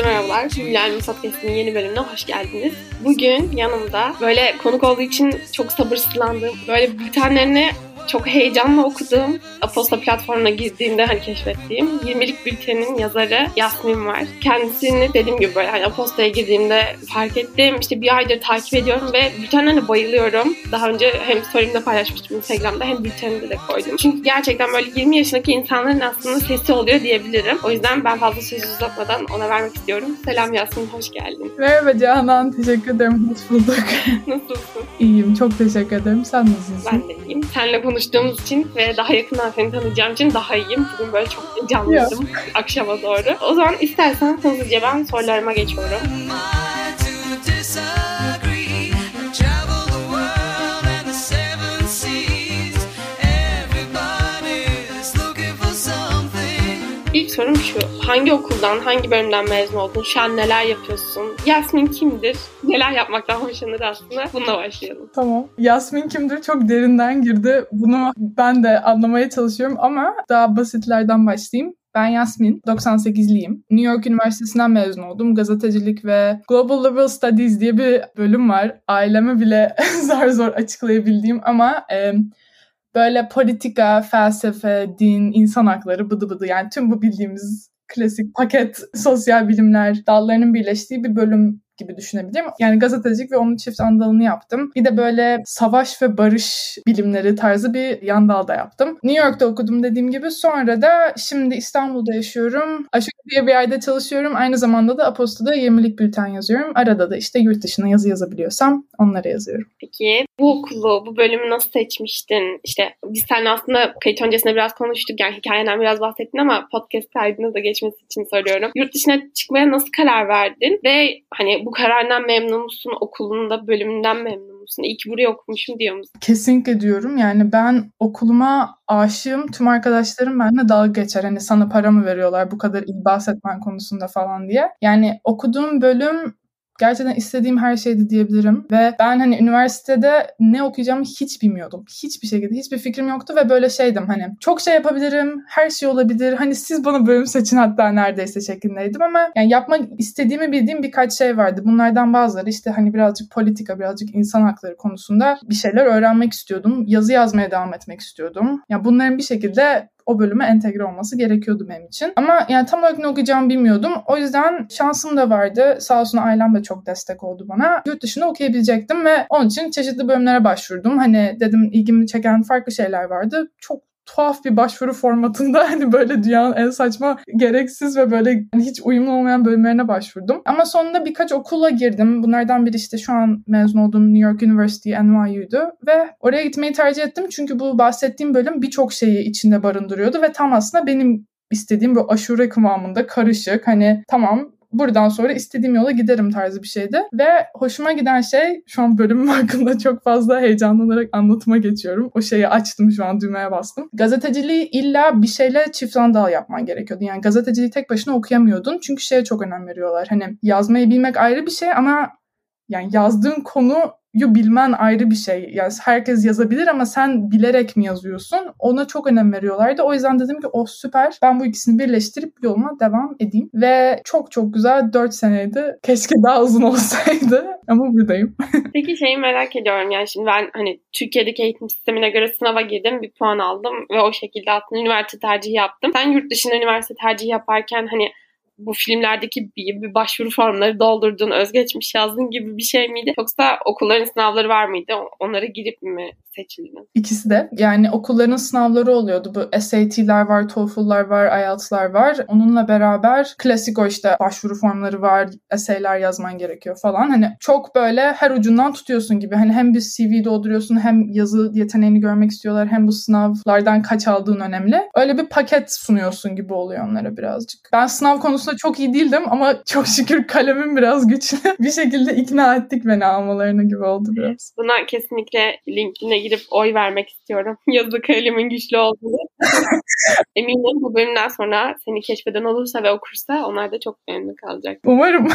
Herkese merhabalar. Hülyal Podcast'in yeni bölümüne hoş geldiniz. Bugün yanımda böyle konuk olduğu için çok sabırsızlandığım, böyle bültenlerini çok heyecanla okuduğum, Aposta platformuna girdiğimde hani keşfettiğim 20'lik bültenin yazarı Yasmin var. Kendisini dediğim gibi böyle hani Aposta'ya girdiğimde fark ettim. İşte bir aydır takip ediyorum ve bültenlerine bayılıyorum. Daha önce hem story'imde paylaşmıştım Instagram'da hem bültenimde de koydum. Çünkü gerçekten böyle 20 yaşındaki insanların aslında sesi oluyor diyebilirim. O yüzden ben fazla söz uzatmadan ona vermek istiyorum. Selam Yasmin, hoş geldin. Merhaba Canan, teşekkür ederim. Hoş bulduk. Nasılsın? İyiyim, çok teşekkür ederim. Sen nasılsın? Ben de iyiyim. Seninle konuştuğumuz için ve daha yakından seni tanıyacağım için daha iyiyim. Bugün böyle çok heyecanlıydım akşama doğru. O zaman istersen hızlıca ben sorularıma geçiyorum. İlk sorum şu. Hangi okuldan, hangi bölümden mezun oldun? Şu an neler yapıyorsun? Yasmin kimdir? Neler yapmaktan hoşlanır aslında? Bununla başlayalım. Tamam. Yasmin kimdir? Çok derinden girdi. Bunu ben de anlamaya çalışıyorum ama daha basitlerden başlayayım. Ben Yasmin, 98'liyim. New York Üniversitesi'nden mezun oldum. Gazetecilik ve Global Liberal Studies diye bir bölüm var. Aileme bile zar zor açıklayabildiğim ama e, böyle politika, felsefe, din, insan hakları bıdı bıdı. Yani tüm bu bildiğimiz klasik paket sosyal bilimler dallarının birleştiği bir bölüm gibi düşünebilirim. Yani gazetecilik ve onun çift andalını yaptım. Bir de böyle savaş ve barış bilimleri tarzı bir yan dal da yaptım. New York'ta okudum dediğim gibi. Sonra da şimdi İstanbul'da yaşıyorum. Aşık diye bir yerde çalışıyorum. Aynı zamanda da Aposta'da 20'lik bülten yazıyorum. Arada da işte yurt dışına yazı yazabiliyorsam onlara yazıyorum. Peki bu okulu, bu bölümü nasıl seçmiştin? İşte biz seninle aslında kayıt öncesinde biraz konuştuk. Yani hikayenden biraz bahsettin ama podcast kaydına da geçmesi için soruyorum. Yurt dışına çıkmaya nasıl karar verdin? Ve hani bu bu karardan memnun musun? Okulunda, bölümünden memnun musun? İyi ki buraya okumuşum diyor musun? Kesinlikle diyorum. Yani ben okuluma aşığım. Tüm arkadaşlarım benimle dalga geçer. Hani sana para mı veriyorlar bu kadar iyi bahsetmen konusunda falan diye. Yani okuduğum bölüm gerçekten istediğim her şeydi diyebilirim. Ve ben hani üniversitede ne okuyacağımı hiç bilmiyordum. Hiçbir şekilde hiçbir fikrim yoktu ve böyle şeydim hani çok şey yapabilirim, her şey olabilir. Hani siz bana bölüm seçin hatta neredeyse şeklindeydim ama yani yapmak istediğimi bildiğim birkaç şey vardı. Bunlardan bazıları işte hani birazcık politika, birazcık insan hakları konusunda bir şeyler öğrenmek istiyordum. Yazı yazmaya devam etmek istiyordum. Ya yani bunların bir şekilde o bölüme entegre olması gerekiyordu benim için. Ama yani tam olarak ne okuyacağımı bilmiyordum. O yüzden şansım da vardı. Sağ olsun ailem de çok destek oldu bana. Yurt dışında okuyabilecektim ve onun için çeşitli bölümlere başvurdum. Hani dedim ilgimi çeken farklı şeyler vardı. Çok tuhaf bir başvuru formatında hani böyle dünyanın en saçma, gereksiz ve böyle hani hiç uyumlu olmayan bölümlerine başvurdum. Ama sonunda birkaç okula girdim. Bunlardan biri işte şu an mezun olduğum New York University NYU'du ve oraya gitmeyi tercih ettim çünkü bu bahsettiğim bölüm birçok şeyi içinde barındırıyordu ve tam aslında benim istediğim bu aşure kıvamında karışık hani tamam buradan sonra istediğim yola giderim tarzı bir şeydi. Ve hoşuma giden şey şu an bölümüm hakkında çok fazla heyecanlanarak anlatıma geçiyorum. O şeyi açtım şu an düğmeye bastım. Gazeteciliği illa bir şeyle çift dal yapman gerekiyordu. Yani gazeteciliği tek başına okuyamıyordun. Çünkü şeye çok önem veriyorlar. Hani yazmayı bilmek ayrı bir şey ama yani yazdığın konu yu bilmen ayrı bir şey. Yani herkes yazabilir ama sen bilerek mi yazıyorsun? Ona çok önem veriyorlardı. O yüzden dedim ki oh, süper. Ben bu ikisini birleştirip yoluma devam edeyim. Ve çok çok güzel 4 seneydi. Keşke daha uzun olsaydı ama buradayım. Peki şeyi merak ediyorum. Yani şimdi ben hani Türkiye'deki eğitim sistemine göre sınava girdim. Bir puan aldım ve o şekilde aslında üniversite tercihi yaptım. Sen yurt dışında üniversite tercihi yaparken hani bu filmlerdeki gibi başvuru formları doldurdun, özgeçmiş yazdın gibi bir şey miydi? Yoksa okulların sınavları var mıydı? Onlara girip mi seçildin? İkisi de. Yani okulların sınavları oluyordu. Bu SAT'ler var, TOEFL'lar var, IELTS'lar var. Onunla beraber klasik o işte başvuru formları var, essay'ler yazman gerekiyor falan. Hani çok böyle her ucundan tutuyorsun gibi. Hani hem bir CV dolduruyorsun hem yazı yeteneğini görmek istiyorlar hem bu sınavlardan kaç aldığın önemli. Öyle bir paket sunuyorsun gibi oluyor onlara birazcık. Ben sınav konusunda konusunda çok iyi değildim ama çok şükür kalemim biraz güçlü. bir şekilde ikna ettik beni almalarına gibi oldu biraz. Buna kesinlikle LinkedIn'e girip oy vermek istiyorum. Yazı kalemin güçlü olduğunu. Eminim bu bölümden sonra seni keşfeden olursa ve okursa onlar da çok memnun kalacak. Umarım.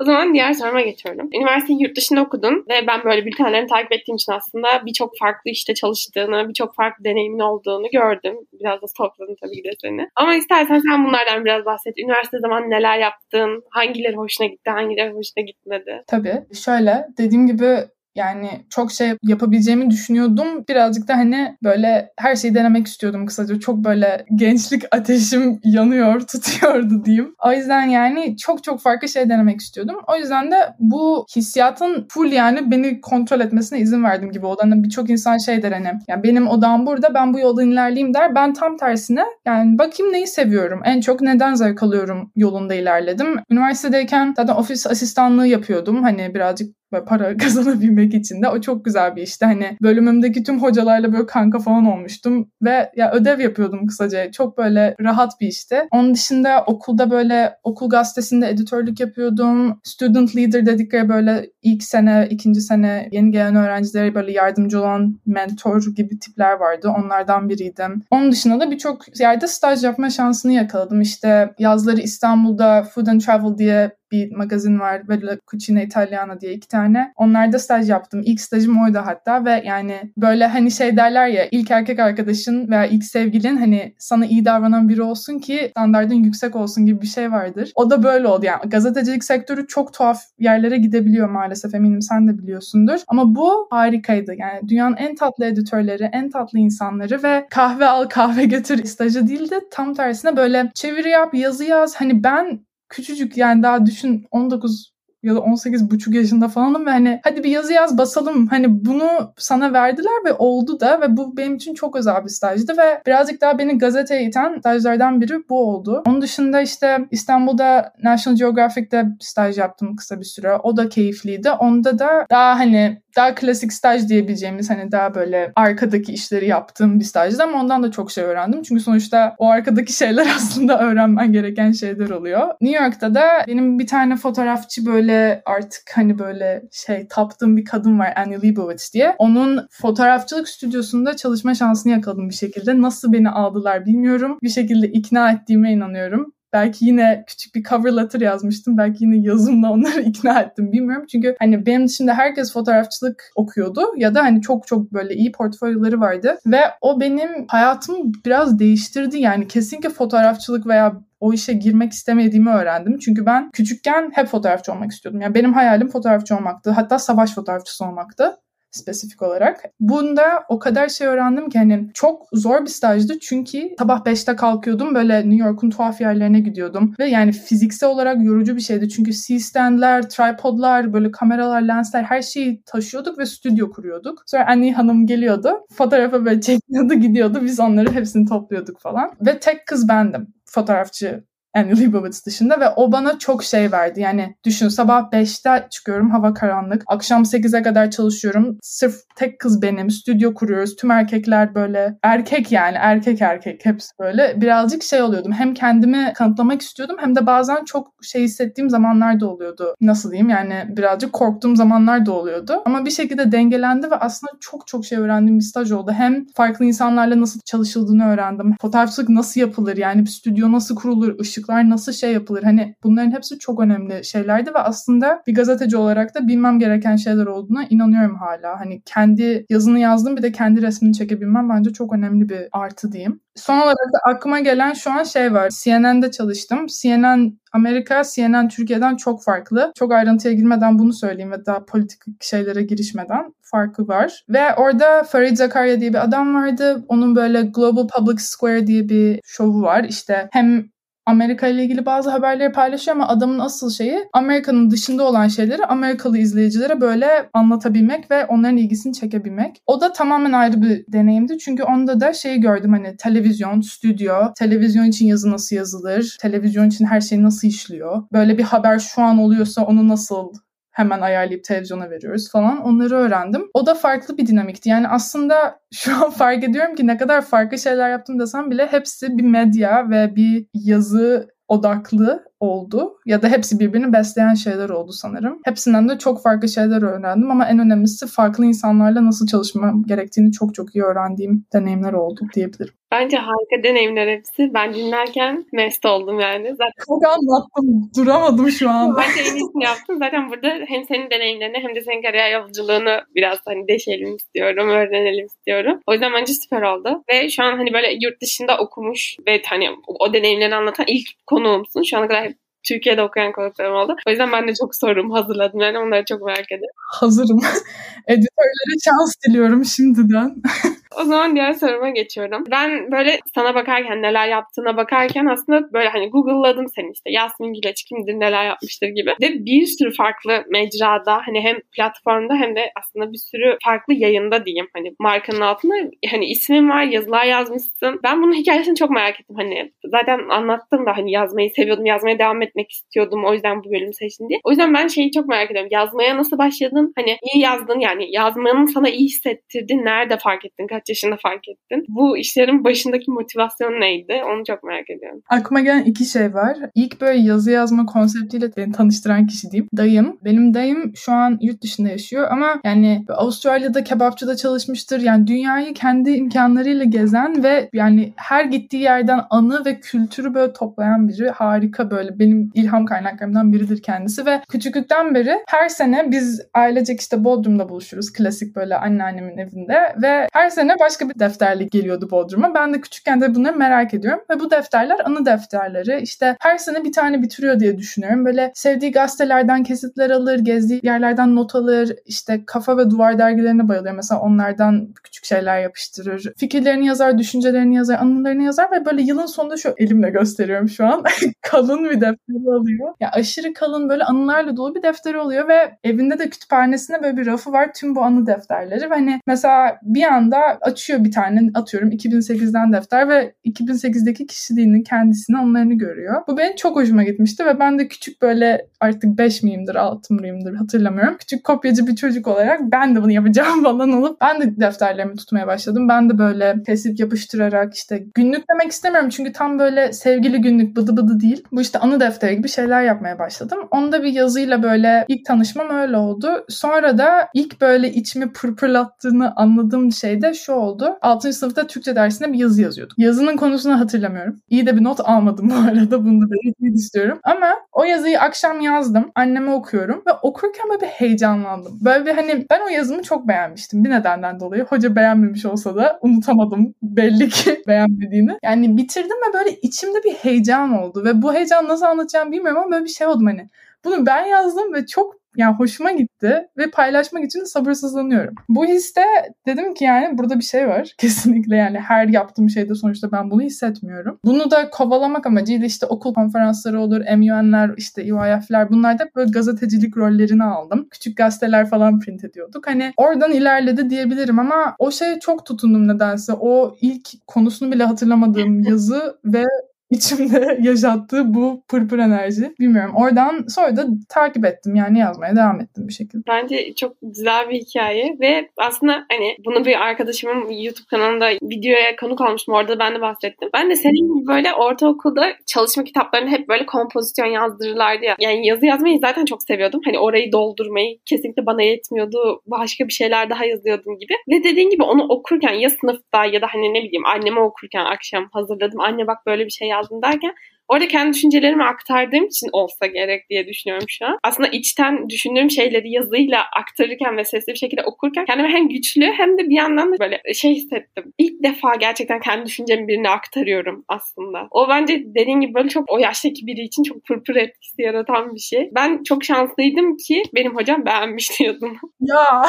o zaman diğer soruma geçiyorum. Üniversiteyi yurt dışında okudun ve ben böyle bültenlerini takip ettiğim için aslında birçok farklı işte çalıştığını, birçok farklı deneyimin olduğunu gördüm. Biraz da topladım tabii ki de seni. Ama istersen sen bunlardan biraz bahset. Üniversite zaman falan neler yaptın? Hangileri hoşuna gitti, hangileri hoşuna gitmedi? Tabii. Şöyle dediğim gibi yani çok şey yapabileceğimi düşünüyordum. Birazcık da hani böyle her şeyi denemek istiyordum kısaca. Çok böyle gençlik ateşim yanıyor, tutuyordu diyeyim. O yüzden yani çok çok farklı şey denemek istiyordum. O yüzden de bu hissiyatın full yani beni kontrol etmesine izin verdim gibi oldu. Hani birçok insan şey der hani yani benim odam burada ben bu yoldan ilerleyeyim der. Ben tam tersine yani bakayım neyi seviyorum. En çok neden zevk alıyorum yolunda ilerledim. Üniversitedeyken zaten ofis asistanlığı yapıyordum. Hani birazcık böyle para kazanabilmek için de o çok güzel bir işti. Hani bölümümdeki tüm hocalarla böyle kanka falan olmuştum ve ya ödev yapıyordum kısaca. Çok böyle rahat bir işti. Onun dışında okulda böyle okul gazetesinde editörlük yapıyordum. Student leader dedikleri böyle ilk sene, ikinci sene yeni gelen öğrencilere böyle yardımcı olan mentor gibi tipler vardı. Onlardan biriydim. Onun dışında da birçok yerde staj yapma şansını yakaladım. İşte yazları İstanbul'da Food and Travel diye bir magazin var. Böyle Cucina Italiana diye iki tane. Onlarda staj yaptım. İlk stajım oydu hatta ve yani böyle hani şey derler ya ilk erkek arkadaşın veya ilk sevgilin hani sana iyi davranan biri olsun ki standartın yüksek olsun gibi bir şey vardır. O da böyle oldu. Yani gazetecilik sektörü çok tuhaf yerlere gidebiliyor maalesef eminim sen de biliyorsundur. Ama bu harikaydı. Yani dünyanın en tatlı editörleri, en tatlı insanları ve kahve al kahve götür stajı değil de tam tersine böyle çeviri yap, yazı yaz. Hani ben küçücük yani daha düşün 19 ya da 18 buçuk yaşında falanım ve hani hadi bir yazı yaz basalım. Hani bunu sana verdiler ve oldu da ve bu benim için çok özel bir stajdı ve birazcık daha beni gazeteye iten stajlardan biri bu oldu. Onun dışında işte İstanbul'da National Geographic'te staj yaptım kısa bir süre. O da keyifliydi. Onda da daha hani daha klasik staj diyebileceğimiz hani daha böyle arkadaki işleri yaptığım bir stajdı ama ondan da çok şey öğrendim. Çünkü sonuçta o arkadaki şeyler aslında öğrenmen gereken şeyler oluyor. New York'ta da benim bir tane fotoğrafçı böyle artık hani böyle şey taptığım bir kadın var Annie Leibovitz diye. Onun fotoğrafçılık stüdyosunda çalışma şansını yakaladım bir şekilde. Nasıl beni aldılar bilmiyorum. Bir şekilde ikna ettiğime inanıyorum. Belki yine küçük bir cover letter yazmıştım. Belki yine yazımla onları ikna ettim bilmiyorum. Çünkü hani benim dışında herkes fotoğrafçılık okuyordu ya da hani çok çok böyle iyi portfolyoları vardı ve o benim hayatımı biraz değiştirdi. Yani kesinlikle fotoğrafçılık veya o işe girmek istemediğimi öğrendim. Çünkü ben küçükken hep fotoğrafçı olmak istiyordum. Yani benim hayalim fotoğrafçı olmaktı. Hatta savaş fotoğrafçısı olmaktı spesifik olarak. Bunda o kadar şey öğrendim ki hani çok zor bir stajdı çünkü sabah 5'te kalkıyordum böyle New York'un tuhaf yerlerine gidiyordum ve yani fiziksel olarak yorucu bir şeydi çünkü C-standler, tripodlar, böyle kameralar, lensler her şeyi taşıyorduk ve stüdyo kuruyorduk. Sonra Annie Hanım geliyordu, fotoğrafa böyle çekiyordu gidiyordu biz onları hepsini topluyorduk falan ve tek kız bendim fotoğrafçı Annie Leibovitz dışında ve o bana çok şey verdi. Yani düşün sabah 5'te çıkıyorum hava karanlık. Akşam 8'e kadar çalışıyorum. Sırf tek kız benim. Stüdyo kuruyoruz. Tüm erkekler böyle erkek yani erkek erkek hepsi böyle. Birazcık şey oluyordum. Hem kendimi kanıtlamak istiyordum hem de bazen çok şey hissettiğim zamanlar da oluyordu. Nasıl diyeyim yani birazcık korktuğum zamanlar da oluyordu. Ama bir şekilde dengelendi ve aslında çok çok şey öğrendiğim bir staj oldu. Hem farklı insanlarla nasıl çalışıldığını öğrendim. Fotoğrafçılık nasıl yapılır yani bir stüdyo nasıl kurulur, ışık ışıklar nasıl şey yapılır? Hani bunların hepsi çok önemli şeylerdi ve aslında bir gazeteci olarak da bilmem gereken şeyler olduğuna inanıyorum hala. Hani kendi yazını yazdım bir de kendi resmini çekebilmem bence çok önemli bir artı diyeyim. Son olarak da aklıma gelen şu an şey var. CNN'de çalıştım. CNN Amerika, CNN Türkiye'den çok farklı. Çok ayrıntıya girmeden bunu söyleyeyim ve daha politik şeylere girişmeden farkı var. Ve orada Farid Zakaria diye bir adam vardı. Onun böyle Global Public Square diye bir şovu var. İşte hem Amerika ile ilgili bazı haberleri paylaşıyor ama adamın asıl şeyi Amerika'nın dışında olan şeyleri Amerikalı izleyicilere böyle anlatabilmek ve onların ilgisini çekebilmek. O da tamamen ayrı bir deneyimdi. Çünkü onda da şeyi gördüm hani televizyon, stüdyo, televizyon için yazı nasıl yazılır, televizyon için her şey nasıl işliyor. Böyle bir haber şu an oluyorsa onu nasıl hemen ayarlayıp televizyona veriyoruz falan. Onları öğrendim. O da farklı bir dinamikti. Yani aslında şu an fark ediyorum ki ne kadar farklı şeyler yaptım desem bile hepsi bir medya ve bir yazı odaklı oldu ya da hepsi birbirini besleyen şeyler oldu sanırım. Hepsinden de çok farklı şeyler öğrendim ama en önemlisi farklı insanlarla nasıl çalışmam gerektiğini çok çok iyi öğrendiğim deneyimler oldu diyebilirim. Bence harika deneyimler hepsi. Ben dinlerken mest oldum yani. Zaten... Çok anlattım. Duramadım şu an. Bence en iyisini yaptım. Zaten burada hem senin deneyimlerini hem de senin kariyer yolculuğunu biraz hani deşelim istiyorum, öğrenelim istiyorum. O yüzden bence süper oldu. Ve şu an hani böyle yurt dışında okumuş ve hani o deneyimlerini anlatan ilk konuğumsun. Şu ana kadar Türkiye'de okuyan konuklarım oldu. O yüzden ben de çok sorum hazırladım. Yani onları çok merak ediyorum. Hazırım. Editörlere şans diliyorum şimdiden. O zaman diğer soruma geçiyorum. Ben böyle sana bakarken neler yaptığına bakarken aslında böyle hani Google'ladım seni işte Yasmin Güleç kimdir neler yapmıştır gibi. Ve bir sürü farklı mecrada hani hem platformda hem de aslında bir sürü farklı yayında diyeyim. Hani markanın altında hani ismin var yazılar yazmışsın. Ben bunun hikayesini çok merak ettim. Hani zaten anlattım da hani yazmayı seviyordum yazmaya devam etmek istiyordum. O yüzden bu bölümü seçtim diye. O yüzden ben şeyi çok merak ediyorum. Yazmaya nasıl başladın? Hani iyi yazdın yani yazmanın sana iyi hissettirdi. Nerede fark ettin? Yaşında fark ettin? Bu işlerin başındaki motivasyon neydi? Onu çok merak ediyorum. Aklıma gelen iki şey var. İlk böyle yazı yazma konseptiyle beni tanıştıran kişi diyeyim. Dayım. Benim dayım şu an yurt dışında yaşıyor ama yani Avustralya'da kebapçıda çalışmıştır. Yani dünyayı kendi imkanlarıyla gezen ve yani her gittiği yerden anı ve kültürü böyle toplayan biri. Harika böyle benim ilham kaynaklarımdan biridir kendisi ve küçüklükten beri her sene biz ailecek işte Bodrum'da buluşuruz. Klasik böyle anneannemin evinde ve her sene başka bir defterle geliyordu Bodrum'a. Ben de küçükken de bunları merak ediyorum. Ve bu defterler anı defterleri. İşte her sene bir tane bitiriyor diye düşünüyorum. Böyle sevdiği gazetelerden kesitler alır, gezdiği yerlerden not alır. İşte kafa ve duvar dergilerine bayılıyor. Mesela onlardan küçük şeyler yapıştırır. Fikirlerini yazar, düşüncelerini yazar, anılarını yazar ve böyle yılın sonunda şu elimle gösteriyorum şu an. kalın bir defteri oluyor. Ya aşırı kalın böyle anılarla dolu bir defteri oluyor ve evinde de kütüphanesinde böyle bir rafı var. Tüm bu anı defterleri. Hani mesela bir anda açıyor bir tane atıyorum 2008'den defter ve 2008'deki kişiliğini kendisini onlarını görüyor. Bu benim çok hoşuma gitmişti ve ben de küçük böyle artık 5 miyimdir 6 mıyımdır hatırlamıyorum. Küçük kopyacı bir çocuk olarak ben de bunu yapacağım falan olup ben de defterlerimi tutmaya başladım. Ben de böyle kesip yapıştırarak işte günlük demek istemiyorum çünkü tam böyle sevgili günlük bıdı bıdı değil. Bu işte anı defteri gibi şeyler yapmaya başladım. Onda bir yazıyla böyle ilk tanışmam öyle oldu. Sonra da ilk böyle içimi pırpırlattığını anladığım şey de şu oldu. 6. sınıfta Türkçe dersinde bir yazı yazıyordum. Yazının konusunu hatırlamıyorum. İyi de bir not almadım bu arada. Bunu da belirtmek istiyorum. Ama o yazıyı akşam yazdım. Anneme okuyorum ve okurken böyle bir heyecanlandım. Böyle bir hani ben o yazımı çok beğenmiştim bir nedenden dolayı. Hoca beğenmemiş olsa da unutamadım belli ki beğenmediğini. Yani bitirdim ve böyle içimde bir heyecan oldu ve bu heyecan nasıl anlatacağım bilmiyorum ama böyle bir şey oldum hani. Bunu ben yazdım ve çok yani hoşuma gitti ve paylaşmak için sabırsızlanıyorum. Bu histe dedim ki yani burada bir şey var. Kesinlikle yani her yaptığım şeyde sonuçta ben bunu hissetmiyorum. Bunu da kovalamak amacıyla işte okul konferansları olur, MUN'ler, işte EYF'ler bunlar da böyle gazetecilik rollerini aldım. Küçük gazeteler falan print ediyorduk. Hani oradan ilerledi diyebilirim ama o şeye çok tutundum nedense. O ilk konusunu bile hatırlamadığım yazı ve içimde yaşattığı bu pırpır enerji. Bilmiyorum. Oradan sonra da takip ettim. Yani yazmaya devam ettim bir şekilde. Bence çok güzel bir hikaye ve aslında hani bunu bir arkadaşımın YouTube kanalında videoya konuk olmuştum. Orada ben de bahsettim. Ben de senin gibi böyle ortaokulda çalışma kitaplarını hep böyle kompozisyon yazdırırlardı ya. Yani yazı yazmayı zaten çok seviyordum. Hani orayı doldurmayı kesinlikle bana yetmiyordu. Başka bir şeyler daha yazıyordum gibi. Ve dediğin gibi onu okurken ya sınıfta ya da hani ne bileyim anneme okurken akşam hazırladım. Anne bak böyle bir şey yaz yazdım derken orada kendi düşüncelerimi aktardığım için olsa gerek diye düşünüyorum şu an. Aslında içten düşündüğüm şeyleri yazıyla aktarırken ve sesli bir şekilde okurken kendimi hem güçlü hem de bir yandan da böyle şey hissettim. İlk defa gerçekten kendi düşüncemi birine aktarıyorum aslında. O bence dediğin gibi böyle çok o yaştaki biri için çok pırpır etkisi yaratan bir şey. Ben çok şanslıydım ki benim hocam beğenmiş diyordum. Ya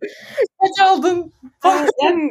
Kaç aldın?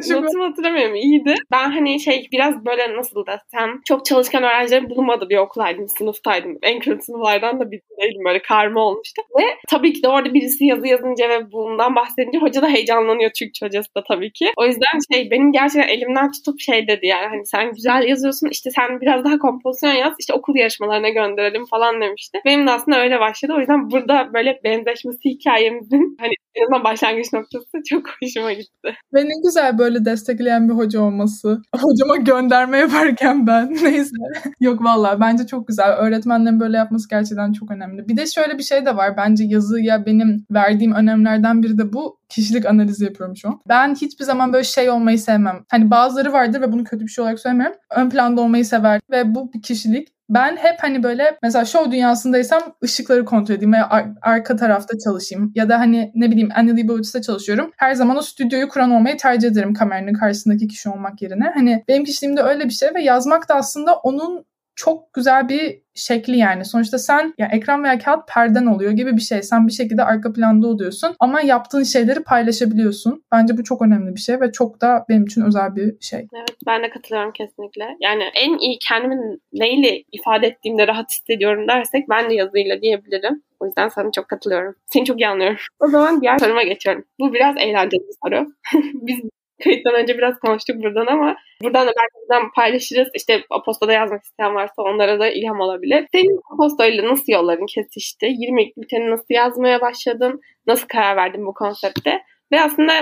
notumu hatırlamıyorum. iyiydi. Ben hani şey biraz böyle nasıl desem çok çalışkan öğrencilerin bulunmadığı bir okuldaydım. Sınıftaydım. En kötü sınıflardan da bir değilim. Böyle karma olmuştu. Ve tabii ki de orada birisi yazı yazınca ve bundan bahsedince hoca da heyecanlanıyor. Türkçe hocası da tabii ki. O yüzden şey benim gerçekten elimden tutup şey dedi yani hani sen güzel yazıyorsun işte sen biraz daha kompozisyon yaz işte okul yarışmalarına gönderelim falan demişti. Benim de aslında öyle başladı. O yüzden burada böyle benzeşmesi hikayemizin hani en başlangıç noktası çok hoşuma gitti. Ve ne güzel böyle destekleyen bir hoca olması. Hocama gönderme yaparken ben neyse. Yok valla bence çok güzel. Öğretmenlerin böyle yapması gerçekten çok önemli. Bir de şöyle bir şey de var. Bence yazıya benim verdiğim önemlerden biri de bu kişilik analizi yapıyorum şu an. Ben hiçbir zaman böyle şey olmayı sevmem. Hani bazıları vardır ve bunu kötü bir şey olarak söylemiyorum. Ön planda olmayı sever ve bu bir kişilik. Ben hep hani böyle mesela show dünyasındaysam ışıkları kontrol edeyim veya ar- arka tarafta çalışayım. Ya da hani ne bileyim Annie Leibovitz'te çalışıyorum. Her zaman o stüdyoyu kuran olmayı tercih ederim kameranın karşısındaki kişi olmak yerine. Hani benim kişiliğimde öyle bir şey ve yazmak da aslında onun çok güzel bir şekli yani. Sonuçta sen ya ekran veya kağıt perden oluyor gibi bir şey. Sen bir şekilde arka planda oluyorsun ama yaptığın şeyleri paylaşabiliyorsun. Bence bu çok önemli bir şey ve çok da benim için özel bir şey. Evet ben de katılıyorum kesinlikle. Yani en iyi kendimi neyle ifade ettiğimde rahat hissediyorum dersek ben de yazıyla diyebilirim. O yüzden sana çok katılıyorum. Seni çok iyi anlıyorum. O zaman diğer soruma geçiyorum. Bu biraz eğlenceli bir soru. Biz kayıttan önce biraz konuştuk buradan ama buradan da belki paylaşırız. İşte Aposto'da yazmak isteyen varsa onlara da ilham olabilir. Senin Aposto'yla nasıl yolların kesişti? 20 bülteni nasıl yazmaya başladın? Nasıl karar verdin bu konsepte? Ve aslında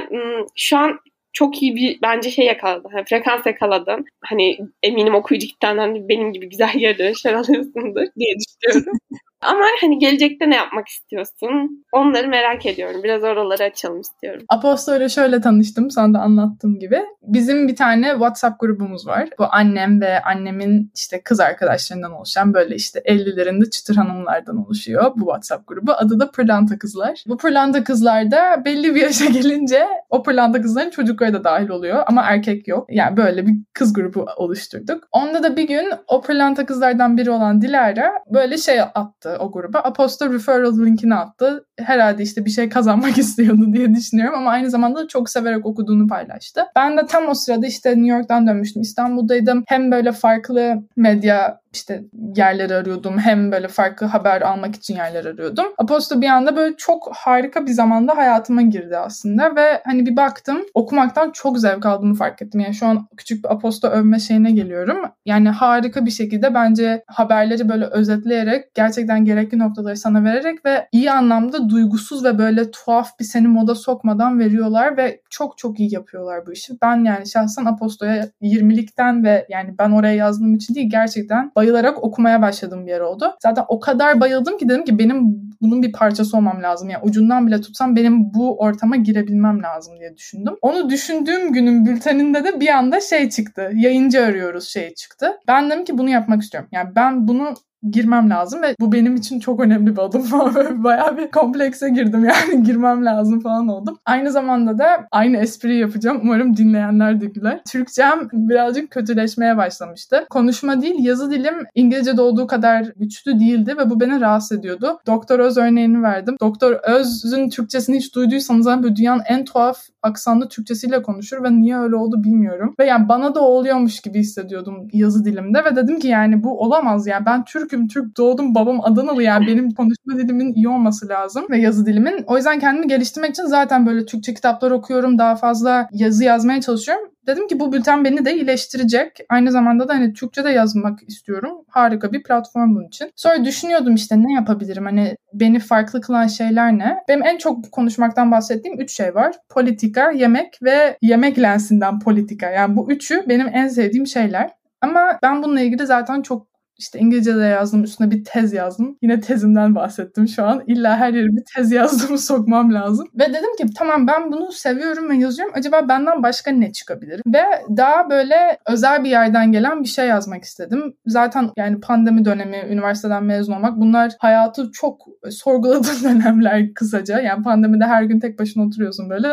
şu an çok iyi bir bence şey yakaladın. Hani frekans yakaladın. Hani eminim okuyucu kitlenden benim gibi güzel geri dönüşler alıyorsundur diye düşünüyorum. Ama hani gelecekte ne yapmak istiyorsun? Onları merak ediyorum. Biraz oraları açalım istiyorum. Aposto ile şöyle tanıştım. Sana da anlattığım gibi. Bizim bir tane WhatsApp grubumuz var. Bu annem ve annemin işte kız arkadaşlarından oluşan böyle işte 50'lerinde çıtır hanımlardan oluşuyor bu WhatsApp grubu. Adı da Pırlanta Kızlar. Bu Pırlanta Kızlar da belli bir yaşa gelince o Pırlanta Kızların çocukları da dahil oluyor ama erkek yok. Yani böyle bir kız grubu oluşturduk. Onda da bir gün o Pırlanta Kızlardan biri olan Dilara böyle şey attı o gruba. Aposto referral linkini attı. Herhalde işte bir şey kazanmak istiyordu diye düşünüyorum ama aynı zamanda da çok severek okuduğunu paylaştı. Ben de tam o sırada işte New York'tan dönmüştüm. İstanbul'daydım. Hem böyle farklı medya işte yerleri arıyordum. Hem böyle farklı haber almak için yerler arıyordum. Aposto bir anda böyle çok harika bir zamanda hayatıma girdi aslında ve hani bir baktım okumaktan çok zevk aldığımı fark ettim. Yani şu an küçük bir Aposto övme şeyine geliyorum. Yani harika bir şekilde bence haberleri böyle özetleyerek gerçekten gerekli noktaları sana vererek ve iyi anlamda duygusuz ve böyle tuhaf bir seni moda sokmadan veriyorlar ve çok çok iyi yapıyorlar bu işi. Ben yani şahsen Aposto'ya 20'likten ve yani ben oraya yazdığım için değil gerçekten bayılarak okumaya başladığım bir yer oldu. Zaten o kadar bayıldım ki dedim ki benim bunun bir parçası olmam lazım. Yani ucundan bile tutsam benim bu ortama girebilmem lazım diye düşündüm. Onu düşündüğüm günün bülteninde de bir anda şey çıktı. Yayıncı arıyoruz şey çıktı. Ben dedim ki bunu yapmak istiyorum. Yani ben bunu girmem lazım ve bu benim için çok önemli bir adım falan. Bayağı bir komplekse girdim yani girmem lazım falan oldum. Aynı zamanda da aynı espriyi yapacağım. Umarım dinleyenler de güler. Türkçem birazcık kötüleşmeye başlamıştı. Konuşma değil yazı dilim İngilizce olduğu kadar güçlü değildi ve bu beni rahatsız ediyordu. Doktor Öz örneğini verdim. Doktor Öz'ün Türkçesini hiç duyduysanız böyle dünyanın en tuhaf aksanlı Türkçesiyle konuşur ve niye öyle oldu bilmiyorum. Ve yani bana da oluyormuş gibi hissediyordum yazı dilimde ve dedim ki yani bu olamaz yani ben Türk'üm Türk doğdum babam Adanalı yani benim konuşma dilimin iyi olması lazım ve yazı dilimin. O yüzden kendimi geliştirmek için zaten böyle Türkçe kitaplar okuyorum daha fazla yazı yazmaya çalışıyorum Dedim ki bu bülten beni de iyileştirecek. Aynı zamanda da hani Türkçe de yazmak istiyorum. Harika bir platform bunun için. Sonra düşünüyordum işte ne yapabilirim? Hani beni farklı kılan şeyler ne? Benim en çok konuşmaktan bahsettiğim üç şey var. Politika, yemek ve yemek lensinden politika. Yani bu üçü benim en sevdiğim şeyler. Ama ben bununla ilgili zaten çok işte İngilizce'de yazdım, üstüne bir tez yazdım. Yine tezimden bahsettim şu an. İlla her yere bir tez yazdığımı sokmam lazım. Ve dedim ki tamam ben bunu seviyorum ve yazıyorum. Acaba benden başka ne çıkabilir? Ve daha böyle özel bir yerden gelen bir şey yazmak istedim. Zaten yani pandemi dönemi, üniversiteden mezun olmak bunlar hayatı çok sorguladığım dönemler kısaca. Yani pandemide her gün tek başına oturuyorsun böyle.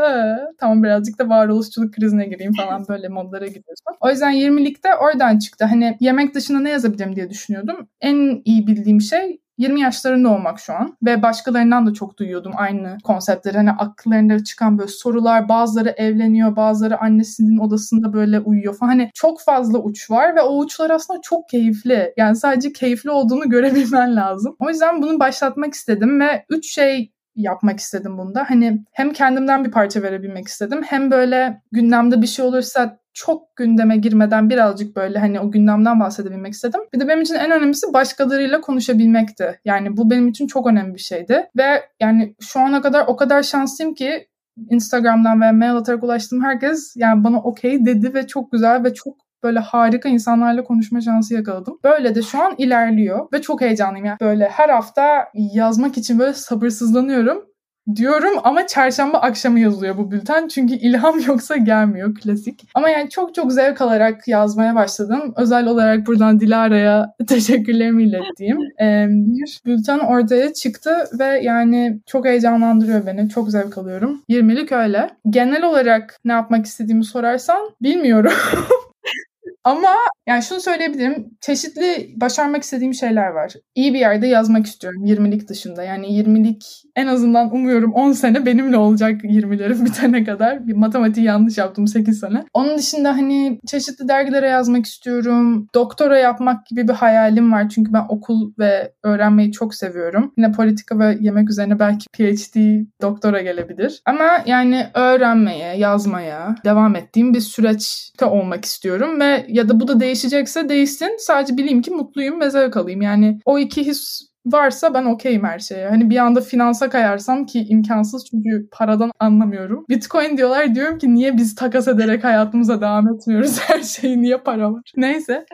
Tamam birazcık da varoluşçuluk krizine gireyim falan böyle modlara gidiyorsun. O yüzden 20'likte oradan çıktı. Hani yemek dışında ne yazabilirim diye düşünüyordum. En iyi bildiğim şey 20 yaşlarında olmak şu an ve başkalarından da çok duyuyordum aynı konseptleri. Hani akıllarında çıkan böyle sorular bazıları evleniyor bazıları annesinin odasında böyle uyuyor falan. Hani çok fazla uç var ve o uçlar aslında çok keyifli. Yani sadece keyifli olduğunu görebilmen lazım. O yüzden bunu başlatmak istedim ve 3 şey yapmak istedim bunda. Hani hem kendimden bir parça verebilmek istedim hem böyle gündemde bir şey olursa çok gündeme girmeden birazcık böyle hani o gündemden bahsedebilmek istedim. Bir de benim için en önemlisi başkalarıyla konuşabilmekti. Yani bu benim için çok önemli bir şeydi. Ve yani şu ana kadar o kadar şanslıyım ki Instagram'dan ve mail atarak ulaştığım herkes yani bana okey dedi ve çok güzel ve çok böyle harika insanlarla konuşma şansı yakaladım. Böyle de şu an ilerliyor ve çok heyecanlıyım. Yani böyle her hafta yazmak için böyle sabırsızlanıyorum diyorum ama çarşamba akşamı yazılıyor bu bülten. Çünkü ilham yoksa gelmiyor klasik. Ama yani çok çok zevk alarak yazmaya başladım. Özel olarak buradan Dilara'ya teşekkürlerimi ilettiğim bir bülten ortaya çıktı ve yani çok heyecanlandırıyor beni. Çok zevk alıyorum. 20'lik öyle. Genel olarak ne yapmak istediğimi sorarsan bilmiyorum. Ama yani şunu söyleyebilirim. Çeşitli başarmak istediğim şeyler var. İyi bir yerde yazmak istiyorum 20'lik dışında. Yani 20'lik en azından umuyorum 10 sene benimle olacak 20'lerim bitene kadar. Bir matematiği yanlış yaptım 8 sene. Onun dışında hani çeşitli dergilere yazmak istiyorum. Doktora yapmak gibi bir hayalim var. Çünkü ben okul ve öğrenmeyi çok seviyorum. Yine politika ve yemek üzerine belki PhD doktora gelebilir. Ama yani öğrenmeye, yazmaya devam ettiğim bir süreçte olmak istiyorum ve ya da bu da değişecekse değişsin. Sadece bileyim ki mutluyum ve zevk alayım. Yani o iki his varsa ben okeyim her şeye. Hani bir anda finansa kayarsam ki imkansız çünkü paradan anlamıyorum. Bitcoin diyorlar diyorum ki niye biz takas ederek hayatımıza devam etmiyoruz her şeyi niye para var. Neyse